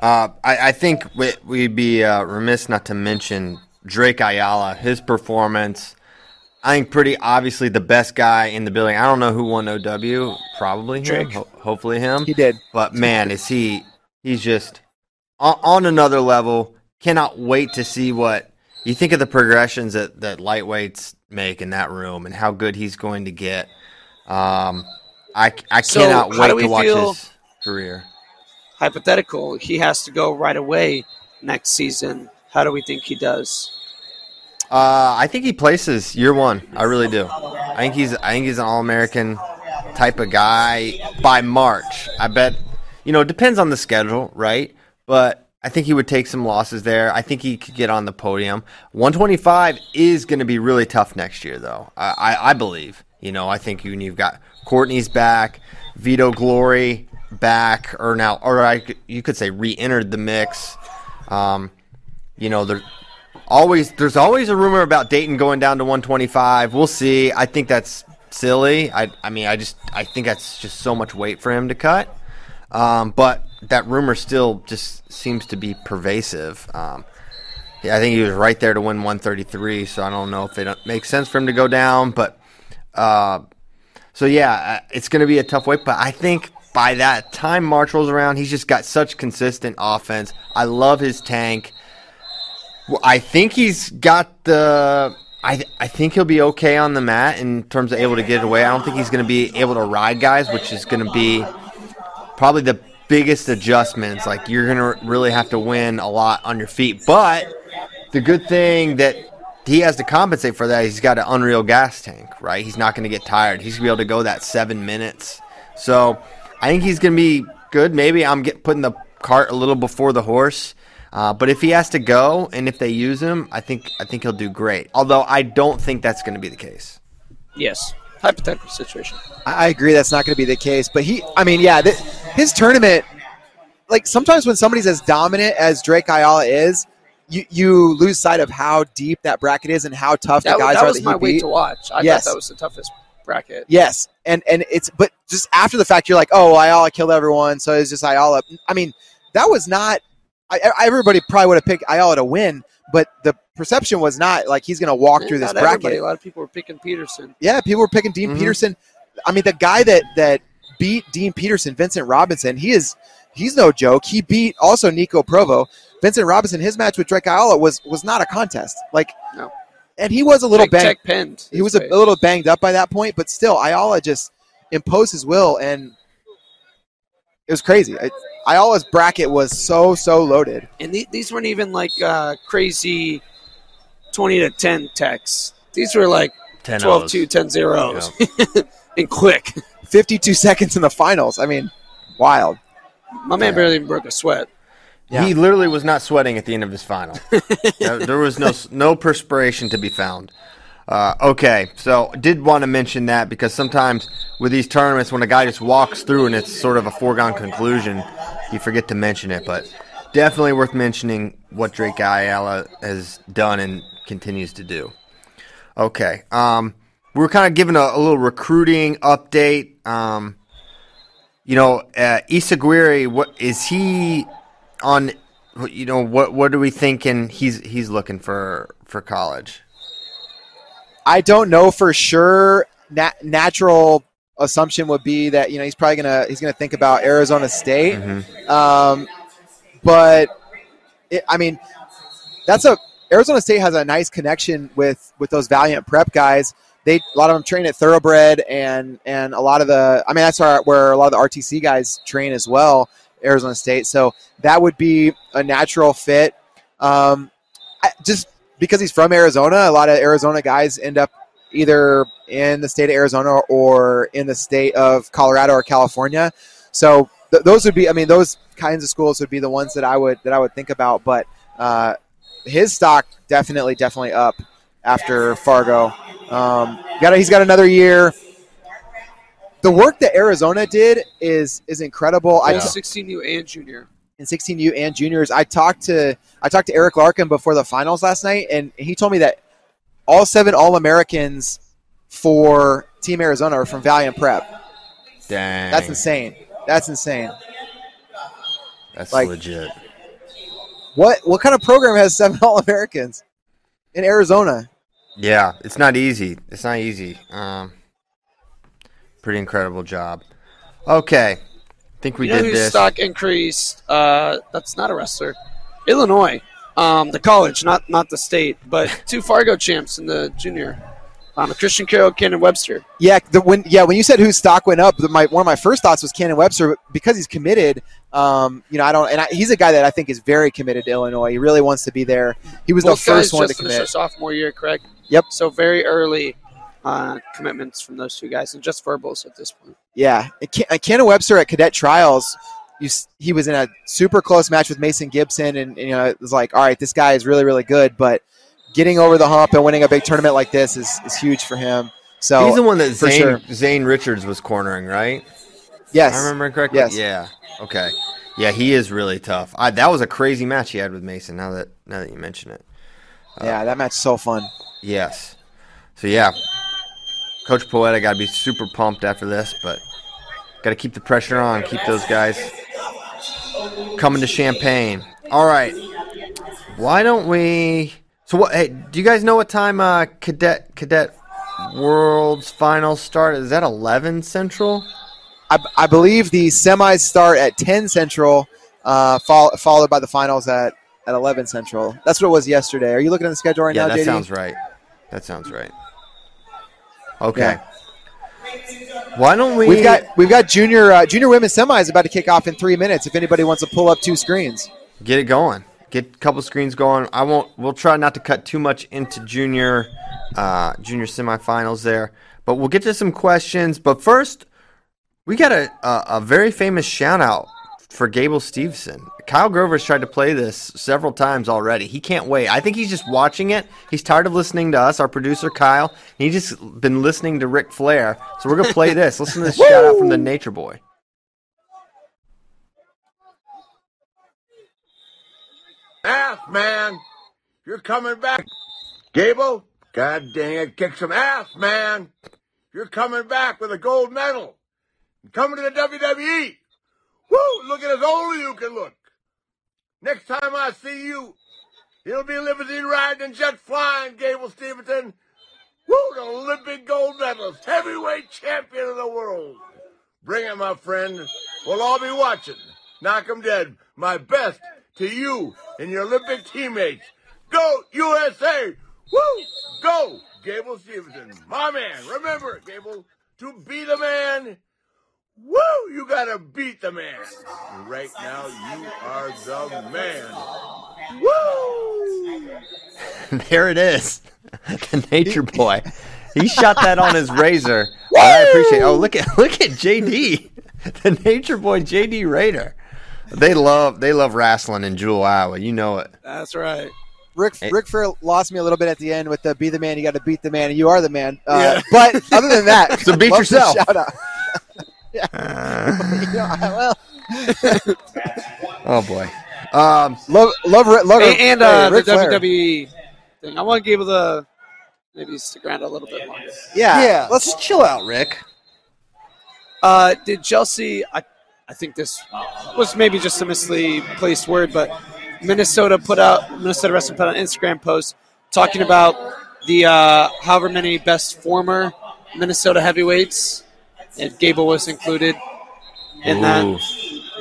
Uh, I, I think we, we'd be uh, remiss not to mention Drake Ayala. His performance, I think, pretty obviously the best guy in the building. I don't know who won OW. Probably him. Drake. Ho- hopefully him. He did. But man, is he? He's just on, on another level. Cannot wait to see what you think of the progressions that that lightweights make in that room and how good he's going to get. Um, I I So, cannot wait to watch feel- his career. Hypothetical. He has to go right away next season. How do we think he does? Uh, I think he places year one. I really do. I think he's I think he's an all American type of guy by March. I bet you know, it depends on the schedule, right? But I think he would take some losses there. I think he could get on the podium. 125 is going to be really tough next year, though. I, I, I believe. You know, I think you, you've got Courtney's back, Vito Glory back, or now, or I, you could say re-entered the mix. Um, you know, there always there's always a rumor about Daton going down to 125. We'll see. I think that's silly. I I mean, I just I think that's just so much weight for him to cut. Um, but that rumor still just seems to be pervasive. Um, yeah, I think he was right there to win 133, so I don't know if it makes sense for him to go down. But uh, so yeah, uh, it's going to be a tough weight. But I think by that time March rolls around, he's just got such consistent offense. I love his tank. I think he's got the. I I think he'll be okay on the mat in terms of able to get it away. I don't think he's going to be able to ride guys, which is going to be probably the biggest adjustments. Like you're going to really have to win a lot on your feet. But the good thing that he has to compensate for that, he's got an unreal gas tank, right? He's not going to get tired. He's going to be able to go that seven minutes. So I think he's going to be good. Maybe I'm get, putting the cart a little before the horse. Uh, but if he has to go and if they use him, I think I think he'll do great. Although I don't think that's going to be the case. Yes. Hypothetical situation. I I agree that's not going to be the case. But he, I mean, yeah, th- his tournament, like sometimes when somebody's as dominant as Drake Ayala is, you, you lose sight of how deep that bracket is and how tough That, the guys that are was that my he way to watch. I Yes. thought that was the toughest bracket. Yes, and and it's but just after the fact, you're like, oh, Ayala killed everyone, so it's just Ayala. I mean, that was not. I, I- everybody probably would have picked Ayala to win, but the perception was not like he's going to walk Eh, through this not bracket. everybody. A lot of people were picking Peterson. Yeah, people were picking Dean Mhm. Peterson. I mean, the guy that that beat Dean Peterson, Vincent Robinson, he is he's no joke. He beat also Nico Provo. Vincent Robinson, his match with Drake Ayala was was not a contest. Like, No. and he was a little Tech, banged. Tech. He was a, a little banged up by that point, but still, Ayala just imposed his will, and it was crazy. I, Ayala's bracket was so so loaded. And the, these weren't even like uh, crazy 20 to 10 techs. These were like 10 12 O's. 2, 10 zeros. (laughs) and quick. Fifty-two seconds in the finals. I mean, wild. My man barely even broke a sweat. Yeah. He literally was not sweating at the end of his final. (laughs) there, there was no no perspiration to be found. Uh, okay, so did want to mention that because sometimes with these tournaments, when a guy just walks through and it's sort of a foregone conclusion, you forget to mention it. But definitely worth mentioning what Drake Ayala has done and continues to do. Okay, um, we're kind of giving a, a little recruiting update. Um, you know, uh, Isaguirre, what is he on? You know, what what are we thinking? He's he's looking for for college. I don't know for sure. Na- natural assumption would be that you know he's probably gonna he's gonna think about Arizona State. Mm-hmm. Um, but it, I mean, that's a Arizona State has a nice connection with with those Valiant Prep guys. They a lot of them train at Thoroughbred, and and a lot of the I mean that's our, where a lot of the RTC guys train as well. Arizona State, so that would be a natural fit. Um, I- just because he's from Arizona, a lot of Arizona guys end up either in the state of Arizona or in the state of Colorado or California. So th- those would be, I mean, those kinds of schools would be the ones that I would that I would think about. But uh, his stock definitely, definitely up after Fargo. Um, got he's got another year. The work that Arizona did is is incredible. I Both 16U and junior. in 16U and juniors. I talked to I talked to Eric Larkin before the finals last night, and he told me that all seven All Americans for Team Arizona are from Valiant Prep. Dang. That's insane. That's insane. That's like- legit. What what kind of program has seven (laughs) All Americans in Arizona? Yeah, it's not easy. It's not easy. Um, pretty incredible job. Okay, I think we you know did whose this. stock increased? Uh, that's not a wrestler. Illinois, um, the college, not not the state, but (laughs) two Fargo champs in the junior. Um, Christian Carroll, Cannon Webster. Yeah, the, when yeah when you said whose stock went up, the, my one of my first thoughts was Cannon Webster because he's committed. Um, you know, I don't, and I, he's a guy that I think is very committed to Illinois. He really wants to be there. He was Both the first guys one to just finished their commit. sophomore year, correct? Yep. So very early uh, commitments from those two guys, and just verbals at this point. Yeah, and Ken- Cannon Webster at Cadet Trials, you, he was in a super close match with Mason Gibson, and, and, you know it was like, all right, this guy is really really good, but getting over the hump and winning a big tournament like this is, is huge for him. So He's the one that Zane, sure. Zane Richards was cornering, right? yes, I remember correctly. Yes. Yeah. Okay. Yeah, he is really tough. I, that was a crazy match he had with Mason. Now that now that you mention it, yeah, that match is so fun. Yes. So yeah, Coach Poeta got to be super pumped after this, but got to keep the pressure on. Keep those guys coming to Champaign. All right. Why don't we? So what? Hey, do you guys know what time uh, cadet cadet World's finals start? Is that eleven central? I, I believe the semis start at 10 Central, uh, fol- followed by the finals at, at 11 Central. That's what it was yesterday. Are you looking at the schedule right yeah, now, Yeah, that JD? sounds right. That sounds right. Okay. Why don't we? We've got we've got junior uh, junior women's semis about to kick off in three minutes. If anybody wants to pull up two screens, get it going. Get a couple screens going. I won't. We'll try not to cut too much into junior, uh, junior semifinals there, but we'll get to some questions. But first, we got a a, a very famous shout out for Gable Stevenson. Kyle Grover's tried to play this several times already. He can't wait. I think he's just watching it. He's tired of listening to us, our producer Kyle. He's just been listening to Ric Flair. So we're gonna play (laughs) this. Listen to this shout out from the Nature Boy. ass, man. You're coming back. Gable, god dang it, kick some ass, man. You're coming back with a gold medal. Coming to the WWE. Woo, look at as old you can look. Next time I see you, he'll be limousine riding and jet flying, Gable Stevenson. Woo, the Olympic gold medalist, heavyweight champion of the world. Bring it, my friend. We'll all be watching. Knock 'em dead. My best to you and your Olympic teammates. Go USA! Woo! Go! Gable Stevenson, my man. Remember, Gable, to be the man. Woo! You gotta beat the man. And right now, you are the man. Woo! (laughs) there it is. (laughs) the nature boy. He shot that on his razor. But (laughs) I appreciate. Oh, look at look at JD, the nature boy JD Rader. They love they love wrestling in Jewell, Iowa. You know it. That's right. Rick Hey. Ric Flair lost me a little bit at the end with the "Be the man, you got to beat the man," and you are the man. Uh, But other than that, So beat yourself. Shout out. Yeah. You know, I- well, Oh boy. Um, love love Rick- love And, and uh, Ric the Flair. WWE thing. I want to give the maybe stick around a little bit longer. Yeah, yeah. Let's Let's chill out, Rick. Uh, did Chelsea? I, I think this was maybe just a misleading placed word, but Minnesota put out Minnesota Wrestling put out an Instagram post talking about the uh, however many best former Minnesota heavyweights, and Gable was included in Ooh. that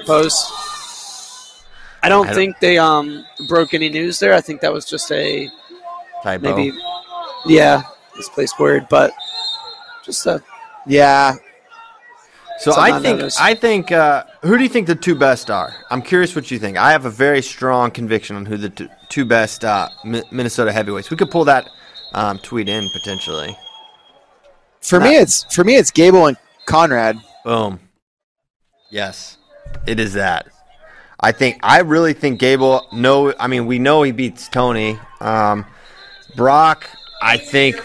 post. I don't I don't- think they um broke any news there. I think that was just a Typo. maybe, yeah, misplaced word, but just a Yeah, So I think. I think uh, who do you think the two best are? I'm curious what you think. I have a very strong conviction on who the t- two best uh, Mi- Minnesota heavyweights. We could pull that um, tweet in potentially. for me it's for me it's Gable and Conrad. Boom. Yes, it is that. I think I really think Gable. No, I mean we know he beats Tony. Um, Brock, I think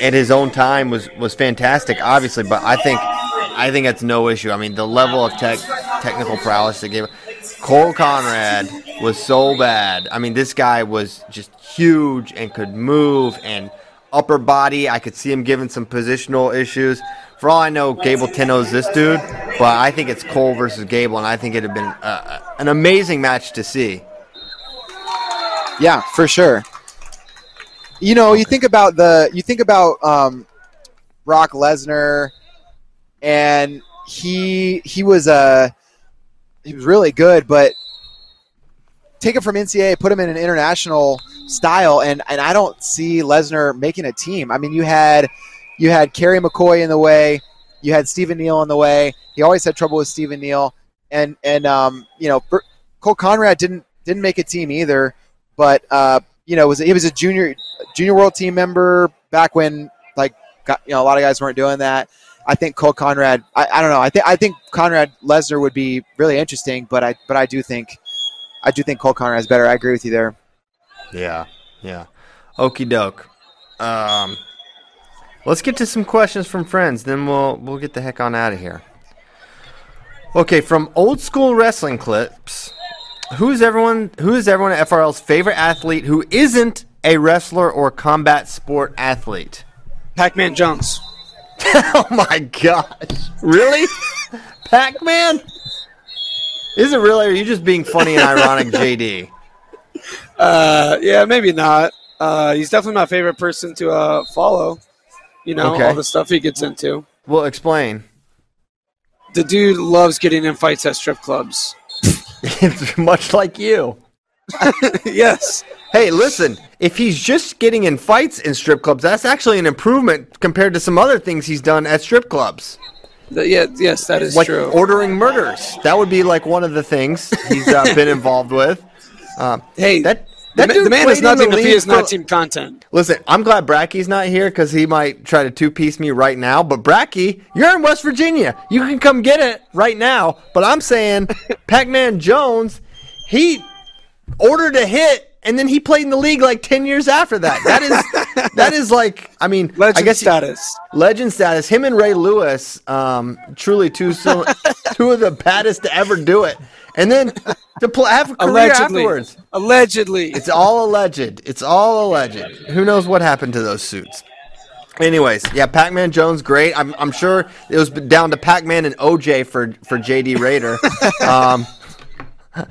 at his own time was was fantastic, obviously, but I think I think that's no issue. I mean the level of tech technical prowess that Gable. Cole Conrad was so bad. I mean this guy was just huge and could move and upper body. I could see him giving some positional issues. For all I know, Gable Tino's this dude, but I think it's Cole versus Gable, and I think it'd have been uh, an amazing match to see. Yeah, for sure. You know, you think about the you think about um, Brock Lesnar, and he he was uh, he was really good, but take him from NCAA, put him in an international style, and and I don't see Lesnar making a team. I mean, you had you had Kerry McCoy in the way, you had Stephen Neal in the way. He always had trouble with Stephen Neal, and and um, you know, Cole Conrad didn't didn't make a team either, but uh, you know, was he was a junior junior world team member back when like got, you know a lot of guys weren't doing that. I think Cole Conrad. I, I don't know. I think I think Conrad Lesnar would be really interesting, but I but I do think I do think Cole Conrad's better. I agree with you there. Yeah, yeah. Okie doke. Um, let's get to some questions from friends, then we'll we'll get the heck on out of here. Okay, from old school wrestling clips, who is everyone? Who is everyone at FRL's favorite athlete who isn't a wrestler or combat sport athlete? Pac-Man Jones. (laughs) oh my gosh! Really, (laughs) Pac-Man? Is it really? Or are you just being funny and ironic, (laughs) JD? Uh, yeah, maybe not. Uh, he's definitely my favorite person to uh, follow. You know, Okay. all the stuff he gets into. Well, explain. The dude loves getting in fights at strip clubs. it's (laughs) much like you. (laughs) yes. Hey, listen, if he's just getting in fights in strip clubs, that's actually an improvement compared to some other things he's done at strip clubs. The- yeah, yes, that is like true. ordering murders. That would be like one of the things he's uh, been (laughs) involved with. Um, hey, that that dude the man is in the nothing if he is not team content. Listen, I'm glad Bracky's not here because he might try to two piece me right now. But Bracky, you're in West Virginia. You can come get it right now. But I'm saying (laughs) Pac Man Jones, he ordered a hit and then he played in the league like 10 years after that. That is, (laughs) that is like, I mean, Legend I guess he- status. legend status. Him and Ray Lewis, um, truly two, so, (laughs) two of the baddest to ever do it. And then to pl- have a career Allegedly. afterwards. Allegedly. It's all alleged. It's all alleged. Who knows what happened to those suits? Anyways, yeah, Pac-Man Jones, great. I'm, I'm sure it was down to Pac-Man and OJ for for JD Rader. (laughs) Um,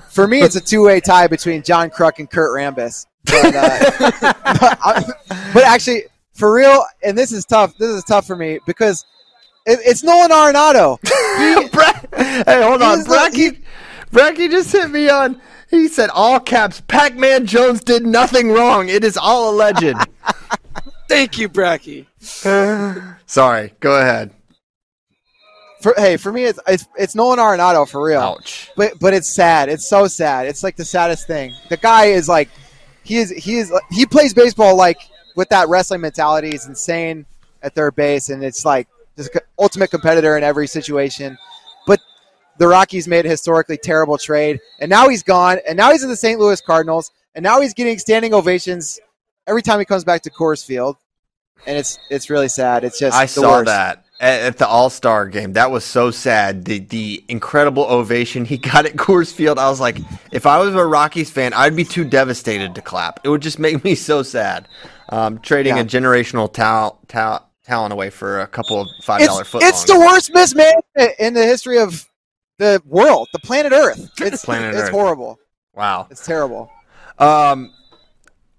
For me, it's a two way tie between John Kruk and Kurt Rambis. But, uh, (laughs) but, I- but actually, for real, and this is tough. This is tough for me because it, it's Nolan Arenado. (laughs) Bra- hey, hold on, He's the- Bracky. Bracky just hit me on. He said all caps. Pac-Man Jones did nothing wrong. It is all alleged. (laughs) Thank you, Bracky. (sighs) Sorry. Go ahead. For, hey, for me, it's, it's it's Nolan Arenado for real. Ouch. But but it's sad. It's so sad. It's like the saddest thing. The guy is like, he is he is he plays baseball like with that wrestling mentality. He's insane at third base, and it's like just ultimate competitor in every situation. But the Rockies made a historically terrible trade, and now he's gone, and now he's in the St. Louis Cardinals, and now he's getting standing ovations every time he comes back to Coors Field, and it's it's really sad. It's just I saw worst. that at, the All Star game. That was so sad. The the incredible ovation he (laughs) got at Coors Field. I was like, if I was a Rockies fan, I'd be too devastated to clap. It would just (laughs) make me so sad. Um, trading Yeah. a generational talent tal- talent away for a couple of five dollar foot. it's the worst mismanagement in the history of the world, the planet Earth. It's Planet it's Earth. horrible. wow. It's terrible. Um,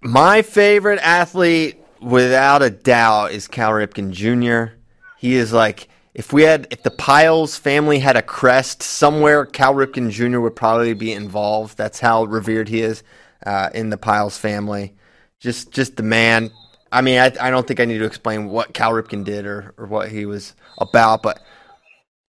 my favorite athlete, without a doubt, is Cal Ripken Jr. He is like if we had if the Pyles family had a crest somewhere, Cal Ripken Jr. would probably be involved. That's how revered he is uh, in the Pyles family. Just just the man. I mean, I, I don't think I need to explain what Cal Ripken did or, or what he was about, but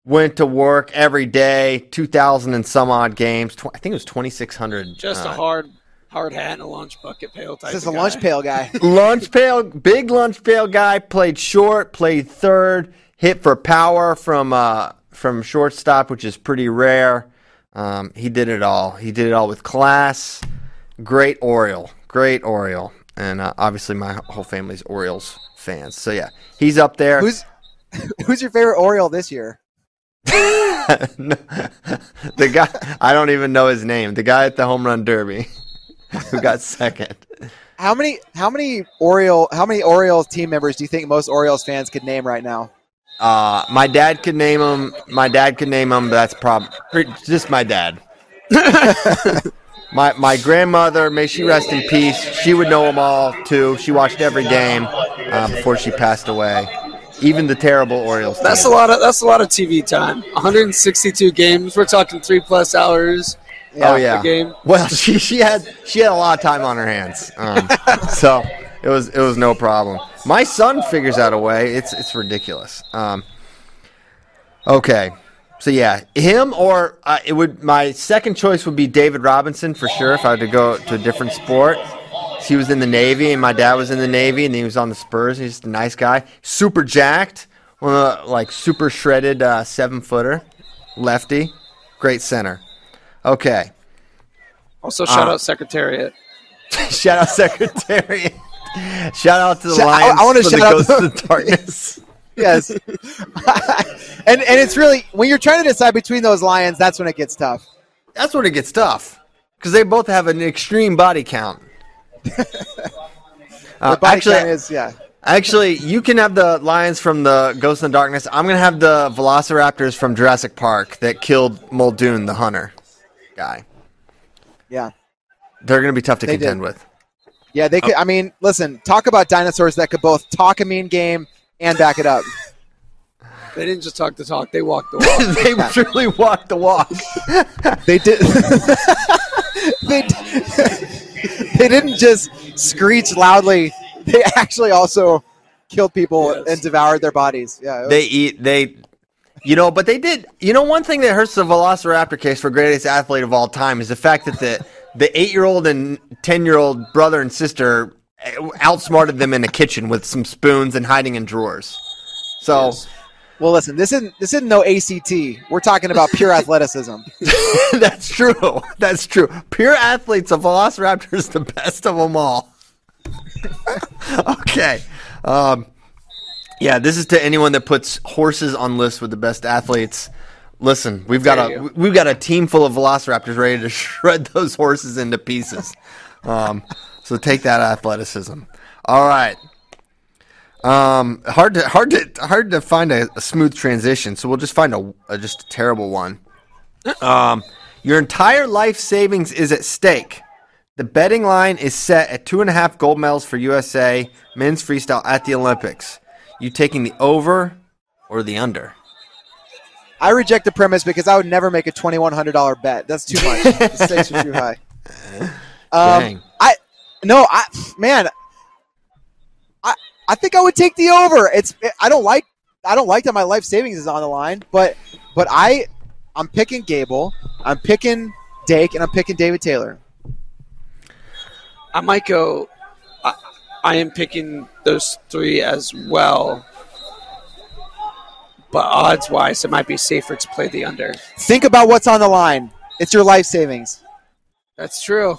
went to work every day, 2,000 and some odd games. Tw- I think it was 2,600. Just a uh, hard hard hat and a lunch bucket pail type. This is of a lunch guy. pail guy. (laughs) lunch pail, big lunch pail guy. Played short, played third, hit for power from uh, from shortstop, which is pretty rare. Um, he did it all. He did it all with class. Great Oriole, great Oriole, and uh, obviously my whole family's Orioles fans. So yeah, he's up there. Who's (laughs) who's your favorite Oriole this year? (laughs) the guy I don't even know his name. The guy at the home run derby (laughs) who got second. How many how many Oriole how many Orioles team members do you think most Orioles fans could name right now? Uh, my dad could name them. My dad could name them. But that's probably just my dad. (laughs) my my grandmother, may she rest in peace. She would know them all too. She watched every game uh, before she passed away. Even the terrible Orioles. That's a lot of that's a lot of TV time. 162 games. We're talking three plus hours. oh yeah. a game. Well, (laughs) she she had she had a lot of time on her hands, um, (laughs) so it was it was no problem. My son figures out a way. It's it's ridiculous. Um, okay, so yeah, him or uh, it would. My second choice would be David Robinson for sure. If I had to go to a different sport, he was in the Navy, and my dad was in the Navy, and he was on the Spurs. He's just a nice guy, super jacked, one of the, like super shredded uh, seven footer, lefty, great center. Okay. Also, shout Uh, out Secretariat. (laughs) shout out Secretariat. shout out to the Shout- I- Lions I wanna for the shout out- Ghost of (laughs) the Darkness. Yes. (laughs) and and it's really when you're trying to decide between those lions, that's when it gets tough. That's when it gets tough because they both have an extreme body count. Uh, The body actually, count is yeah. actually, you can have the lions from the Ghost in the Darkness. I'm gonna have the Velociraptors from Jurassic Park that killed Muldoon, the hunter guy. Yeah. They're gonna be tough to They contend did. with. Yeah, they could I mean, listen, talk about dinosaurs that could both talk a mean game and back it up. (laughs) They didn't just talk the talk; they walked the (laughs) walk. they truly walked the walk. They did (laughs) they, d- they didn't just screech loudly. They actually also killed people Yes. and devoured their bodies. Yeah. was- they eat they you know but they did you know one thing that hurts the velociraptor case for greatest athlete of all time is the fact that the the eight year old and ten year old brother and sister eh, outsmarted them in the kitchen with some spoons and hiding in drawers so Yes. Well, listen, this isn't this isn't no ACT. We're talking about pure (laughs) athleticism. (laughs) that's true. That's true. Pure athletes a velociraptor is the best of them all. (laughs) Okay um yeah this is to anyone that puts horses on lists with the best athletes. Listen we've got a we've got a team full of velociraptors ready to shred those horses into pieces. Um so take that athleticism. All right um hard to hard to hard to find a, a smooth transition so we'll just find a, a just a terrible one um, your entire life savings is at stake. The betting line is set at two and a half gold medals for USA men's freestyle at the Olympics. You taking the over or the under? I reject the premise because I would never make a twenty one hundred dollar bet. That's too much. (laughs) the stakes are too high. Um, Dang. I no, I man, I think I would take the over. It's I don't like I don't like that my life savings is on the line, but but I I'm picking Gable, I'm picking Dake, and I'm picking David Taylor. I might go. I, I am picking those three as well, but odds wise, it might be safer to play the under. Think about what's on the line. It's your life savings. That's true.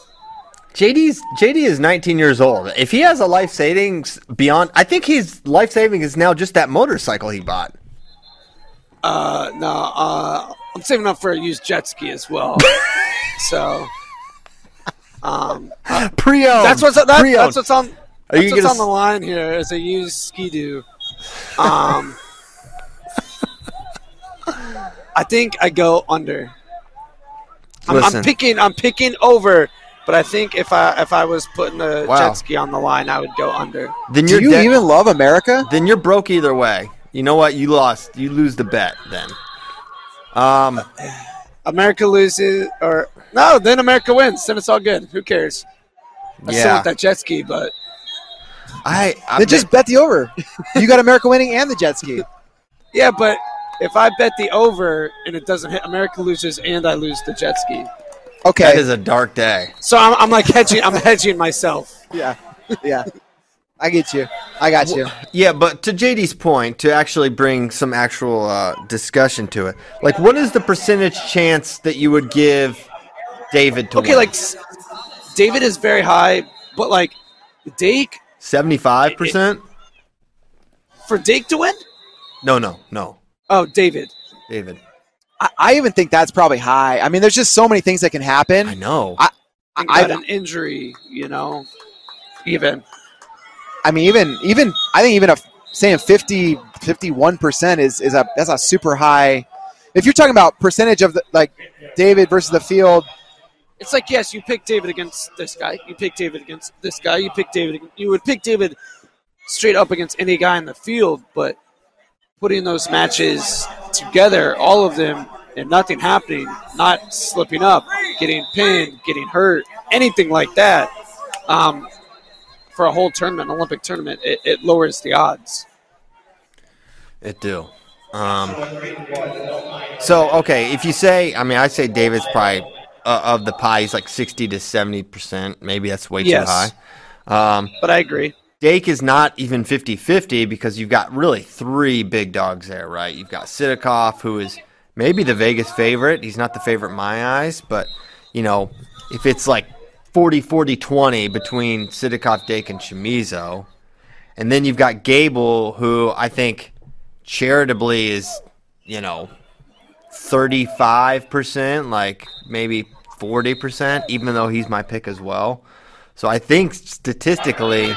JD's JD is 19 years old. If he has a life savings beyond, I think his life saving is now just that motorcycle he bought. Uh, no, uh, I'm saving up for a used jet ski as well. (laughs) so, um, Pre-owned. that's what's that, Pre-owned. that's what's on. Are you That's what's gonna on the line here is a used ski doo. Um, (laughs) I think I go under. I'm, I'm picking. I'm picking over, but I think if I if I was putting a Wow. jet ski on the line, I would go under. then you're you dead- even love America? then you're broke either way. You know what? You lost. You lose the bet then. Um, America loses, or no, then America wins. Then it's all good. Who cares? I still want that jet ski, but I, I Then just bet the over. You got America winning and the jet ski. (laughs) yeah, but if I bet the over and it doesn't hit, America loses and I lose the jet ski. Okay. that is a dark day. So I'm, I'm like hedging. I'm hedging myself. yeah. Yeah. I get you. I got you. Yeah, but to JD's point, to actually bring some actual uh, discussion to it, like what is the percentage chance that you would give David to Okay, win? like David is very high, but like Dake seventy-five percent? for Dake to win. No, no, no, Oh, David. David. I, I even think that's probably high. I mean, there's just so many things that can happen. I know. I- Think I- about an injury, you know. Even I mean, even even I think even a saying 50 51 percent is is a that's a super high. If you're talking about percentage of the like David versus the field, it's like yes, you pick David against this guy. You pick David against this guy. You pick David. You would pick David straight up against any guy in the field, but putting those matches together, all of them, and nothing happening, not slipping up, getting pinned, getting hurt, anything like that, um, for a whole tournament, Olympic tournament, it, it lowers the odds. It do. Um, so okay, if you say, I mean, I say David's probably uh, of the pie. He's like sixty to seventy percent. Maybe that's way Yes. too high. Um, But I agree. Dake is not even 50-50 because you've got really three big dogs there, right? You've got Sidakov, who is maybe the Vegas favorite. He's not the favorite in my eyes, but you know, if it's like 40-40-20 between Sidakov, Dake, and Chamizo, and then you've got Gable, who I think charitably is, you know, 35%, like maybe 40%, even though he's my pick as well. So I think statistically,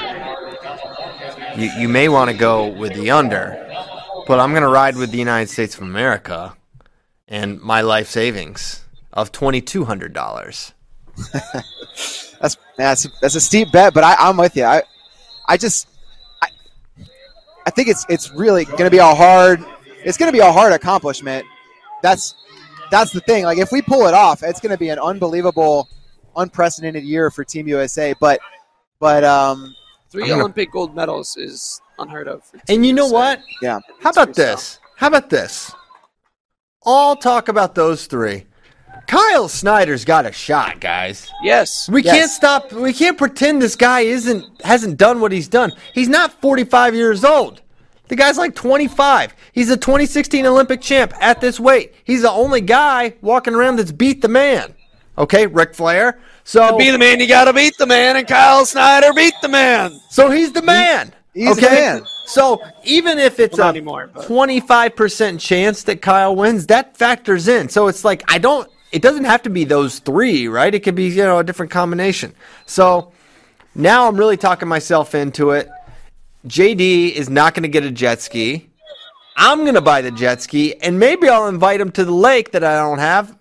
you, you may want to go with the under, but I'm going to ride with the United States of America and my life savings of $2,200. (laughs) that's that's that's a steep bet, but I, I'm with you. I I just I, I think it's it's really going to be a hard it's going to be a hard accomplishment. That's that's the thing. Like if we pull it off, it's going to be an unbelievable, unprecedented year for Team USA. But but um 3 gonna- Olympic gold medals is unheard of. For And you know USA. what? yeah, How about pretty this? How about this? All talk about those three. Kyle Snyder's got a shot, guys. Yes. We Yes. can't stop. We can't pretend this guy isn't hasn't done what he's done. He's not 45 years old. The guy's like 25. He's a 2016 Olympic champ at this weight. He's the only guy walking around that's beat the man. Okay, Ric Flair. So To be the man, you got to beat the man, and Kyle Snyder beat the man. so he's the man. he's the man. So even if it's Well, a not anymore, but- 25% chance that Kyle wins, that factors in. So it's like I don't it doesn't have to be those 3, right? It could be, you know, a different combination. So now I'm really talking myself into it. JD is not going to get a jet ski. I'm going to buy the jet ski and maybe I'll invite him to the lake that I don't have.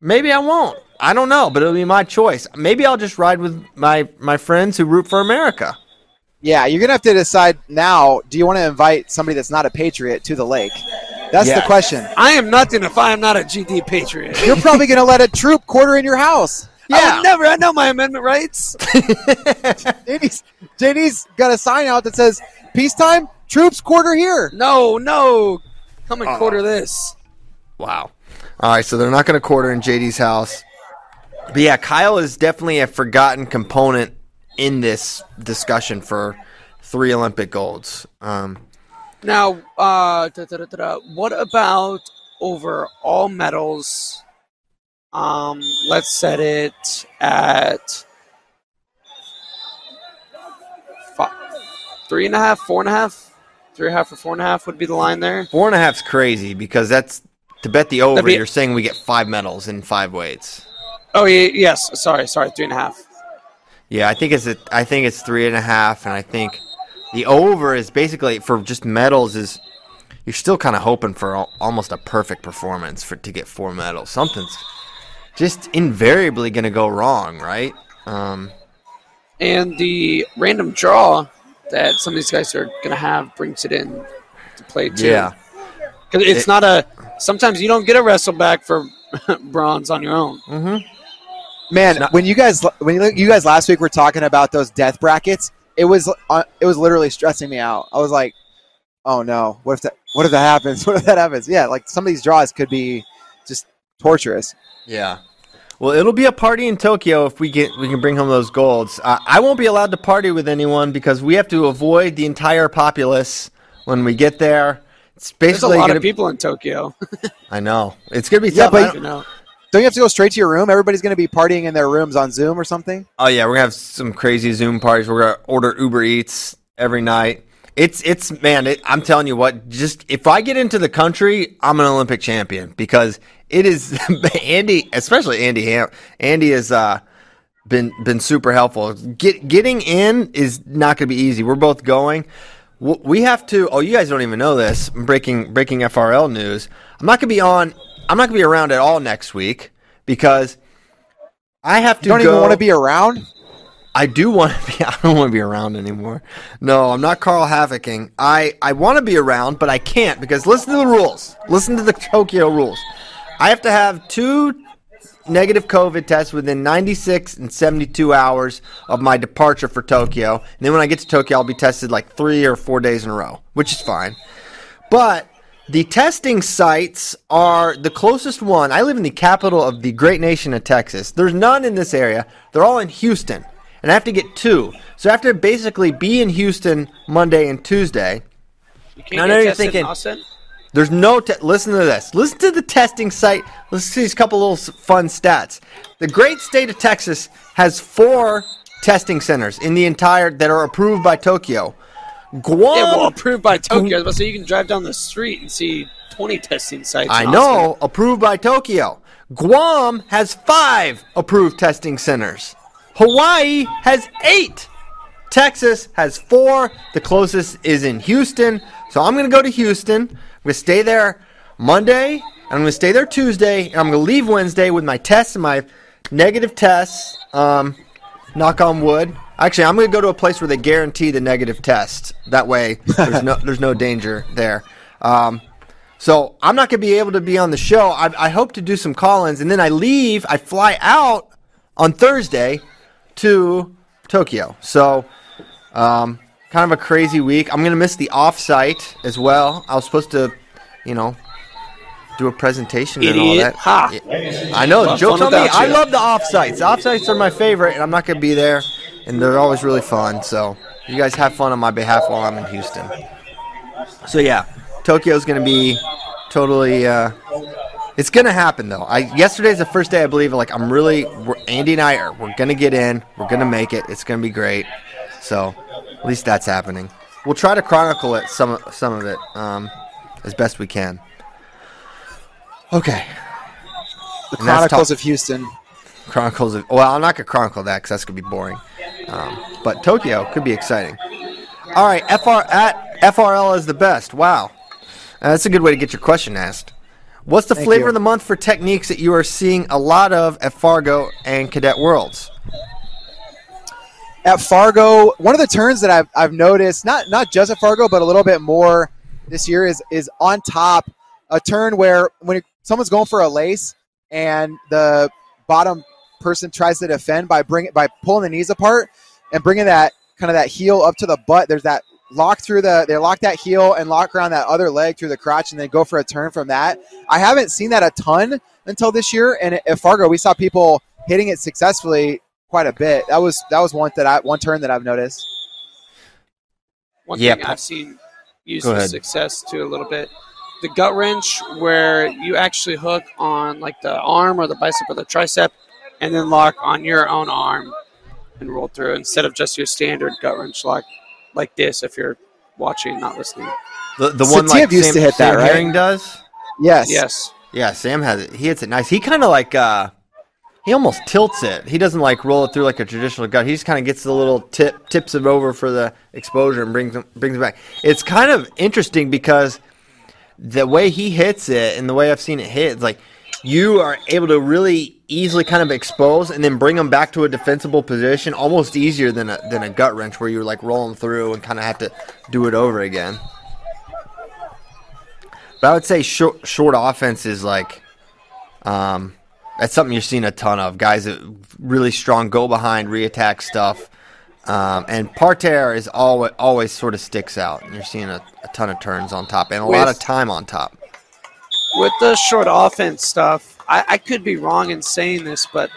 Maybe I won't. I don't know, but it'll be my choice. Maybe I'll just ride with my my friends who root for America. yeah. You're gonna have to decide now. Do you want to invite somebody that's not a patriot to the lake? That's the question. I am nothing if I am not a GD Patriot. (laughs) You're probably gonna let a troop quarter in your house. I Yeah. would never. I know my amendment rights. (laughs) JD's, JD's got a sign out that says "Peacetime troops quarter here." No, no. Come and quarter this. Wow. All right, so they're not going to quarter in JD's house. But yeah, Kyle is definitely a forgotten component in this discussion for three Olympic golds. Um, Now, uh, da, da, da, what about over all medals? Um, let's set it at fi- three and a half, four and a half, three and a half or four and a half would be the line there. four and a half's crazy because that's to bet the over. Be- You're saying we get five medals in five weights. Oh, yes. Sorry, sorry, three and a half. Yeah, I think it's a, I think it's three and a half, and I think the over is basically for just medals is you're still kind of hoping for al- almost a perfect performance for to get four medals. Something's just invariably going to go wrong, right? Um, And the random draw that some of these guys are going to have brings it in to play too. Yeah. because it's It- not a. Sometimes you don't get a wrestle back for (laughs) bronze on your own. Man, not- when you guys when you you guys last week were talking about those death brackets, it was uh, it was literally stressing me out. I was like, "Oh no, what if that what if that happens? (laughs) What if that happens?" Yeah, like some of these draws could be just torturous. Yeah. Well, it'll be a party in Tokyo if we get we can bring home those golds. Uh, I won't be allowed to party with anyone because we have to avoid the entire populace when we get there. It's There's a lot gonna, of people in Tokyo. (laughs) I know it's gonna be Yeah, tough. but- I don't- you have to go straight to your room? Everybody's going to be partying in their rooms on Zoom or something. Oh yeah, we're gonna have some crazy Zoom parties. We're gonna order Uber Eats every night. It's it's man, it, I'm telling you what. Just if I get into the country, I'm an Olympic champion because it is (laughs) Andy, especially Andy. Andy has uh, been been super helpful. Get getting in is not gonna be easy. We're both going. We have to. Oh, you guys don't even know this. Breaking breaking FRL news. I'm not gonna be on. I'm not gonna be around at all next week because I have to. You don't go, even want to be around. I do want to (laughs) be. I don't want to be around anymore. No, I'm not Carl Havocking. I I want to be around, but I can't because listen to the rules. Listen to the (laughs) Tokyo rules. I have to have two negative COVID tests within 96 and 72 hours of my departure for Tokyo. And then when I get to Tokyo, I'll be tested like three or four days in a row, which is fine. But the testing sites are the closest one. I live in the capital of the great nation of Texas. There's none in this area. They're all in Houston. And I have to get two. So I have to basically be in Houston Monday and Tuesday. you I know you're thinking- in Austin. There's no. Te- listen to this. Listen to the testing site. Listen to these couple little fun stats. The great state of Texas has four testing centers in the entire that are approved by Tokyo. Guam. Yeah, well, approved by Tokyo. So you can drive down the street and see 20 testing sites. I know, approved by Tokyo. Guam has five approved testing centers. Hawaii has eight. Texas has four. The closest is in Houston. So I'm going to go to Houston. I'm going to stay there Monday. And I'm going to stay there Tuesday. And I'm going to leave Wednesday with my tests and my negative tests. Um, knock on wood. Actually, I'm going to go to a place where they guarantee the negative test. That way, there's no there's no danger there. Um, so I'm not going to be able to be on the show. I, I hope to do some call-ins, and then I leave. I fly out on Thursday to Tokyo. So, um, kind of a crazy week. I'm going to miss the off-site as well. I was supposed to, you know, do a presentation and all that. Ha. Yeah. I know. Have Joe fun me without I love the off-sites. The off-sites are my favorite, and I'm not going to be there. And they're always really fun. So you guys have fun on my behalf while I'm in Houston. So yeah, Tokyo's going to be totally. Uh, it's going to happen though. I yesterday's the first day I believe. Like I'm really. We're, Andy and I are. We're going to get in. We're going to make it. It's going to be great. So at least that's happening. We'll try to chronicle it some some of it um, as best we can. Okay. The And Chronicles of Houston. Chronicles of. Well, I'm not gonna chronicle that because that's gonna be boring. Um, but Tokyo could be exciting. All right, FR at FRL is the best. Wow, Uh, that's a good way to get your question asked. What's the Thank flavor you. of the month for techniques that you are seeing a lot of at Fargo and Cadet Worlds? at Fargo, one of the turns that I've, I've noticed, not not just at Fargo, but a little bit more this year is is on top. A turn where when someone's going for a lace and the bottom person tries to defend by bring by pulling the knees apart and bringing that kind of that heel up to the butt. There's that lock through the they lock that heel and lock around that other leg through the crotch and then go for a turn from that. I haven't seen that a ton until this year, and at Fargo we saw people hitting it successfully quite a bit. That was that was one that I one turn that I've noticed. One Yeah, thing I've seen used Go with ahead. success too a little bit. The gut wrench where you actually hook on like the arm or the bicep or the tricep and then lock on your own arm and roll through instead of just your standard gut wrench lock like this if you're watching, not listening. The the one like Satiev used Sam, to hit that, Sam right? Herring does. Yes. Yes. Yeah, Sam has it. He hits it nice. He kind of like uh, he almost tilts it. He doesn't like roll it through like a traditional gut. He just kind of gets the little tip, tips it over for the exposure and brings them, brings it back. It's kind of interesting because the way he hits it and the way I've seen it hit, it's like you are able to really easily kind of expose and then bring them back to a defensible position, almost easier than a than a gut wrench where you're like rolling through and kind of have to do it over again. But I would say short, short offense is like, um, that's something you're seeing a ton of guys that really strong go behind reattack stuff. Um, and parterre is always always sort of sticks out. And you're seeing a, a ton of turns on top and a With- lot of time on top. with the short offense stuff, I, I could be wrong in saying this, but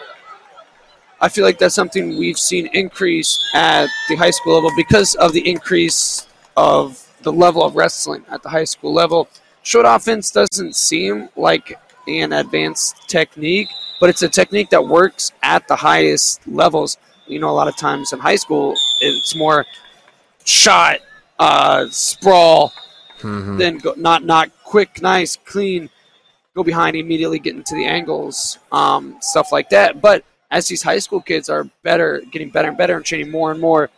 I feel like that's something we've seen increase at the high school level because of the increase of the level of wrestling at the high school level. Short offense doesn't seem like an advanced technique, but it's a technique that works at the highest levels. You know, a lot of times in high school, it's more shot, uh, sprawl, Mhm. then go not not quick, nice, clean, go behind immediately, get into the angles, um, stuff like that. But as these high school kids are better, getting better and better, and training more and more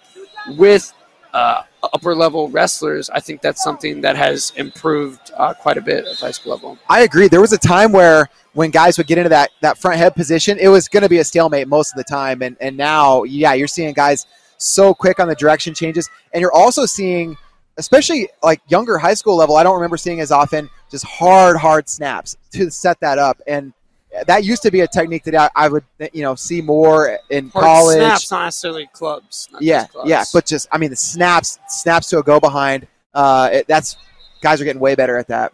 with uh, upper level wrestlers, I think that's something that has improved uh, quite a bit at high school level. I agree. There was a time where when guys would get into that, that front head position, it was going to be a stalemate most of the time. And, and now, yeah, you're seeing guys so quick on the direction changes. And you're also seeing, especially like younger high school level, I don't remember seeing as often just hard, hard snaps to set that up. And that used to be a technique that I, I would, you know, see more in Hard college. snaps, not necessarily clubs. not yeah, clubs. yeah, but just I mean the snaps, snaps to a go behind. Uh, it, that's guys are getting way better at that.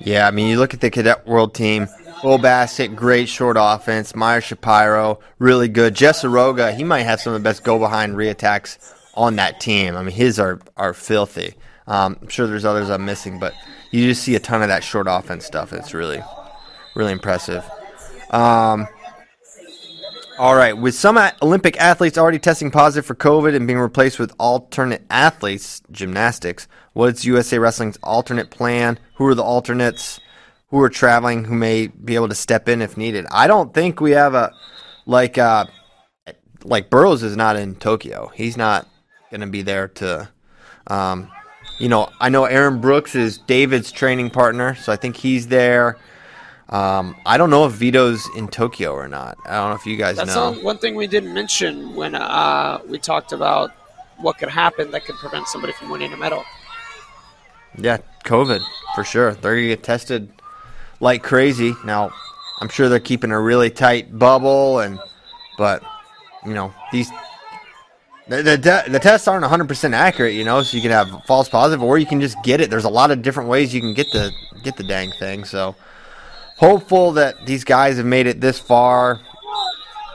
Yeah, I mean, you look at the cadet world team. Will Bassett, great short offense. Meyer Shapiro, really good. Jess Aroga, he might have some of the best go behind reattacks on that team. I mean, his are are filthy. Um, I'm sure there's others I'm missing, but you just see a ton of that short offense stuff. It's really, really impressive. Um, all right, with some Olympic athletes already testing positive for COVID and being replaced with alternate athletes, gymnastics, what's USA Wrestling's alternate plan? Who are the alternates? Who are traveling? Who may be able to step in if needed? I don't think we have a like uh, like Burroughs is not in Tokyo. He's not going to be there to. Um, you know, I know Aaron Brooks is David's training partner, so I think he's there. Um, I don't know if Vito's in Tokyo or not. I don't know if you guys That's know. one- one thing we didn't mention when uh, we talked about what could happen that could prevent somebody from winning a medal. Yeah, COVID for sure. They're gonna get tested like crazy. Now, I'm sure they're keeping a really tight bubble, and but you know these the the, the tests aren't 100 percent accurate. You know, so you can have false positive, or you can just get it. There's a lot of different ways you can get the get the dang thing. So hopeful that these guys have made it this far.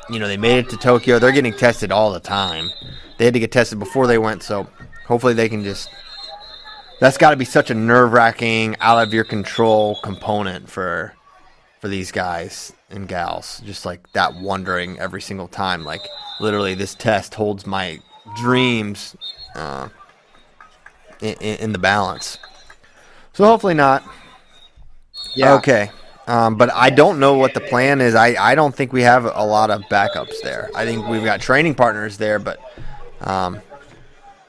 You know, they made it to Tokyo. They're getting tested all the time. They had to get tested before they went, so hopefully they can just that's got to be such a nerve wracking, out of your control component for for these guys and gals. Just like that wondering every single time. Like literally, this test holds my dreams uh, in, in, in the balance. So hopefully not. Yeah. Okay. Um, but I don't know what the plan is. I, I don't think we have a lot of backups there. I think we've got training partners there, but um,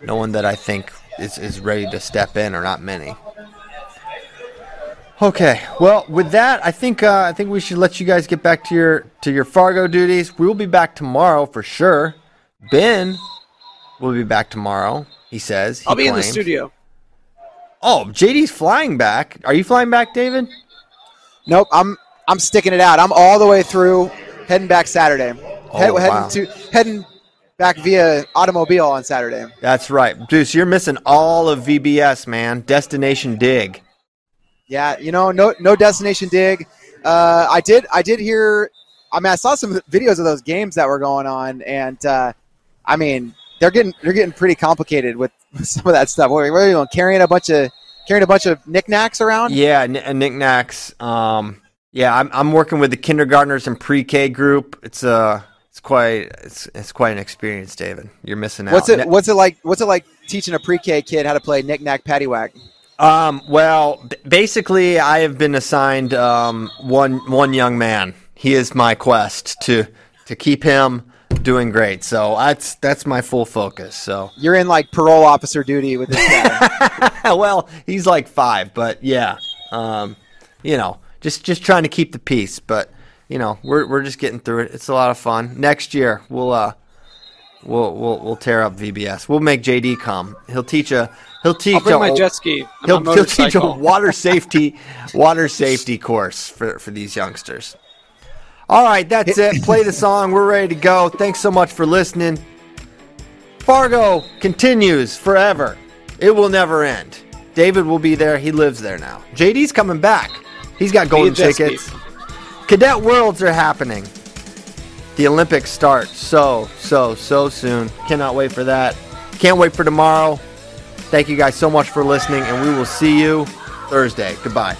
no one that I think is, is ready to step in, or not many. Okay, well, with that, I think uh, I think we should let you guys get back to your to your Fargo duties. We will be back tomorrow for sure. Ben will be back tomorrow. He says. He I'll be in the studio. Oh, JD's flying back. Are you flying back, David? Nope, I'm I'm sticking it out. I'm all the way through, heading back Saturday. Head, Oh, heading wow. to heading back via automobile on Saturday. That's right, Deuce. You're missing all of VBS, man. Destination Dig. Yeah, you know, no no destination dig. Uh, I did I did hear. I mean, I saw some videos of those games that were going on, and uh, I mean, they're getting they're getting pretty complicated with (laughs) some of that stuff. What are you doing? Carrying a bunch of carrying a bunch of knickknacks around? Yeah, n- uh, knickknacks. Um, yeah, I'm I'm working with the kindergartners and pre-K group. It's uh it's quite it's it's quite an experience, David. You're missing out. What's it What's it like? What's it like teaching a pre-K kid how to play knick-knack paddywhack? Um, well, b- basically, I have been assigned um, one one young man. He is my quest to to keep him doing great. So that's that's my full focus. So You're in like parole officer duty with this guy. (laughs) well, he's like five, but yeah, um, you know, just just trying to keep the peace. But you know, we're we're just getting through it. It's a lot of fun. Next year, we'll uh, We'll we'll we'll tear up VBS. We'll make JD come. He'll teach a he'll teach I'll bring a, my jet ski. he'll, he'll teach a water safety water safety course for, for these youngsters. All right, that's it. (laughs) Play the song. We're ready to go. Thanks so much for listening. Fargo continues forever. It will never end. David will be there. He lives there now. JD's coming back. He's got golden jet ski. tickets. Cadet Worlds are happening. The Olympics start so, so, so soon. Cannot wait for that. Can't wait for tomorrow. Thank you guys so much for listening, and we will see you Thursday. Goodbye.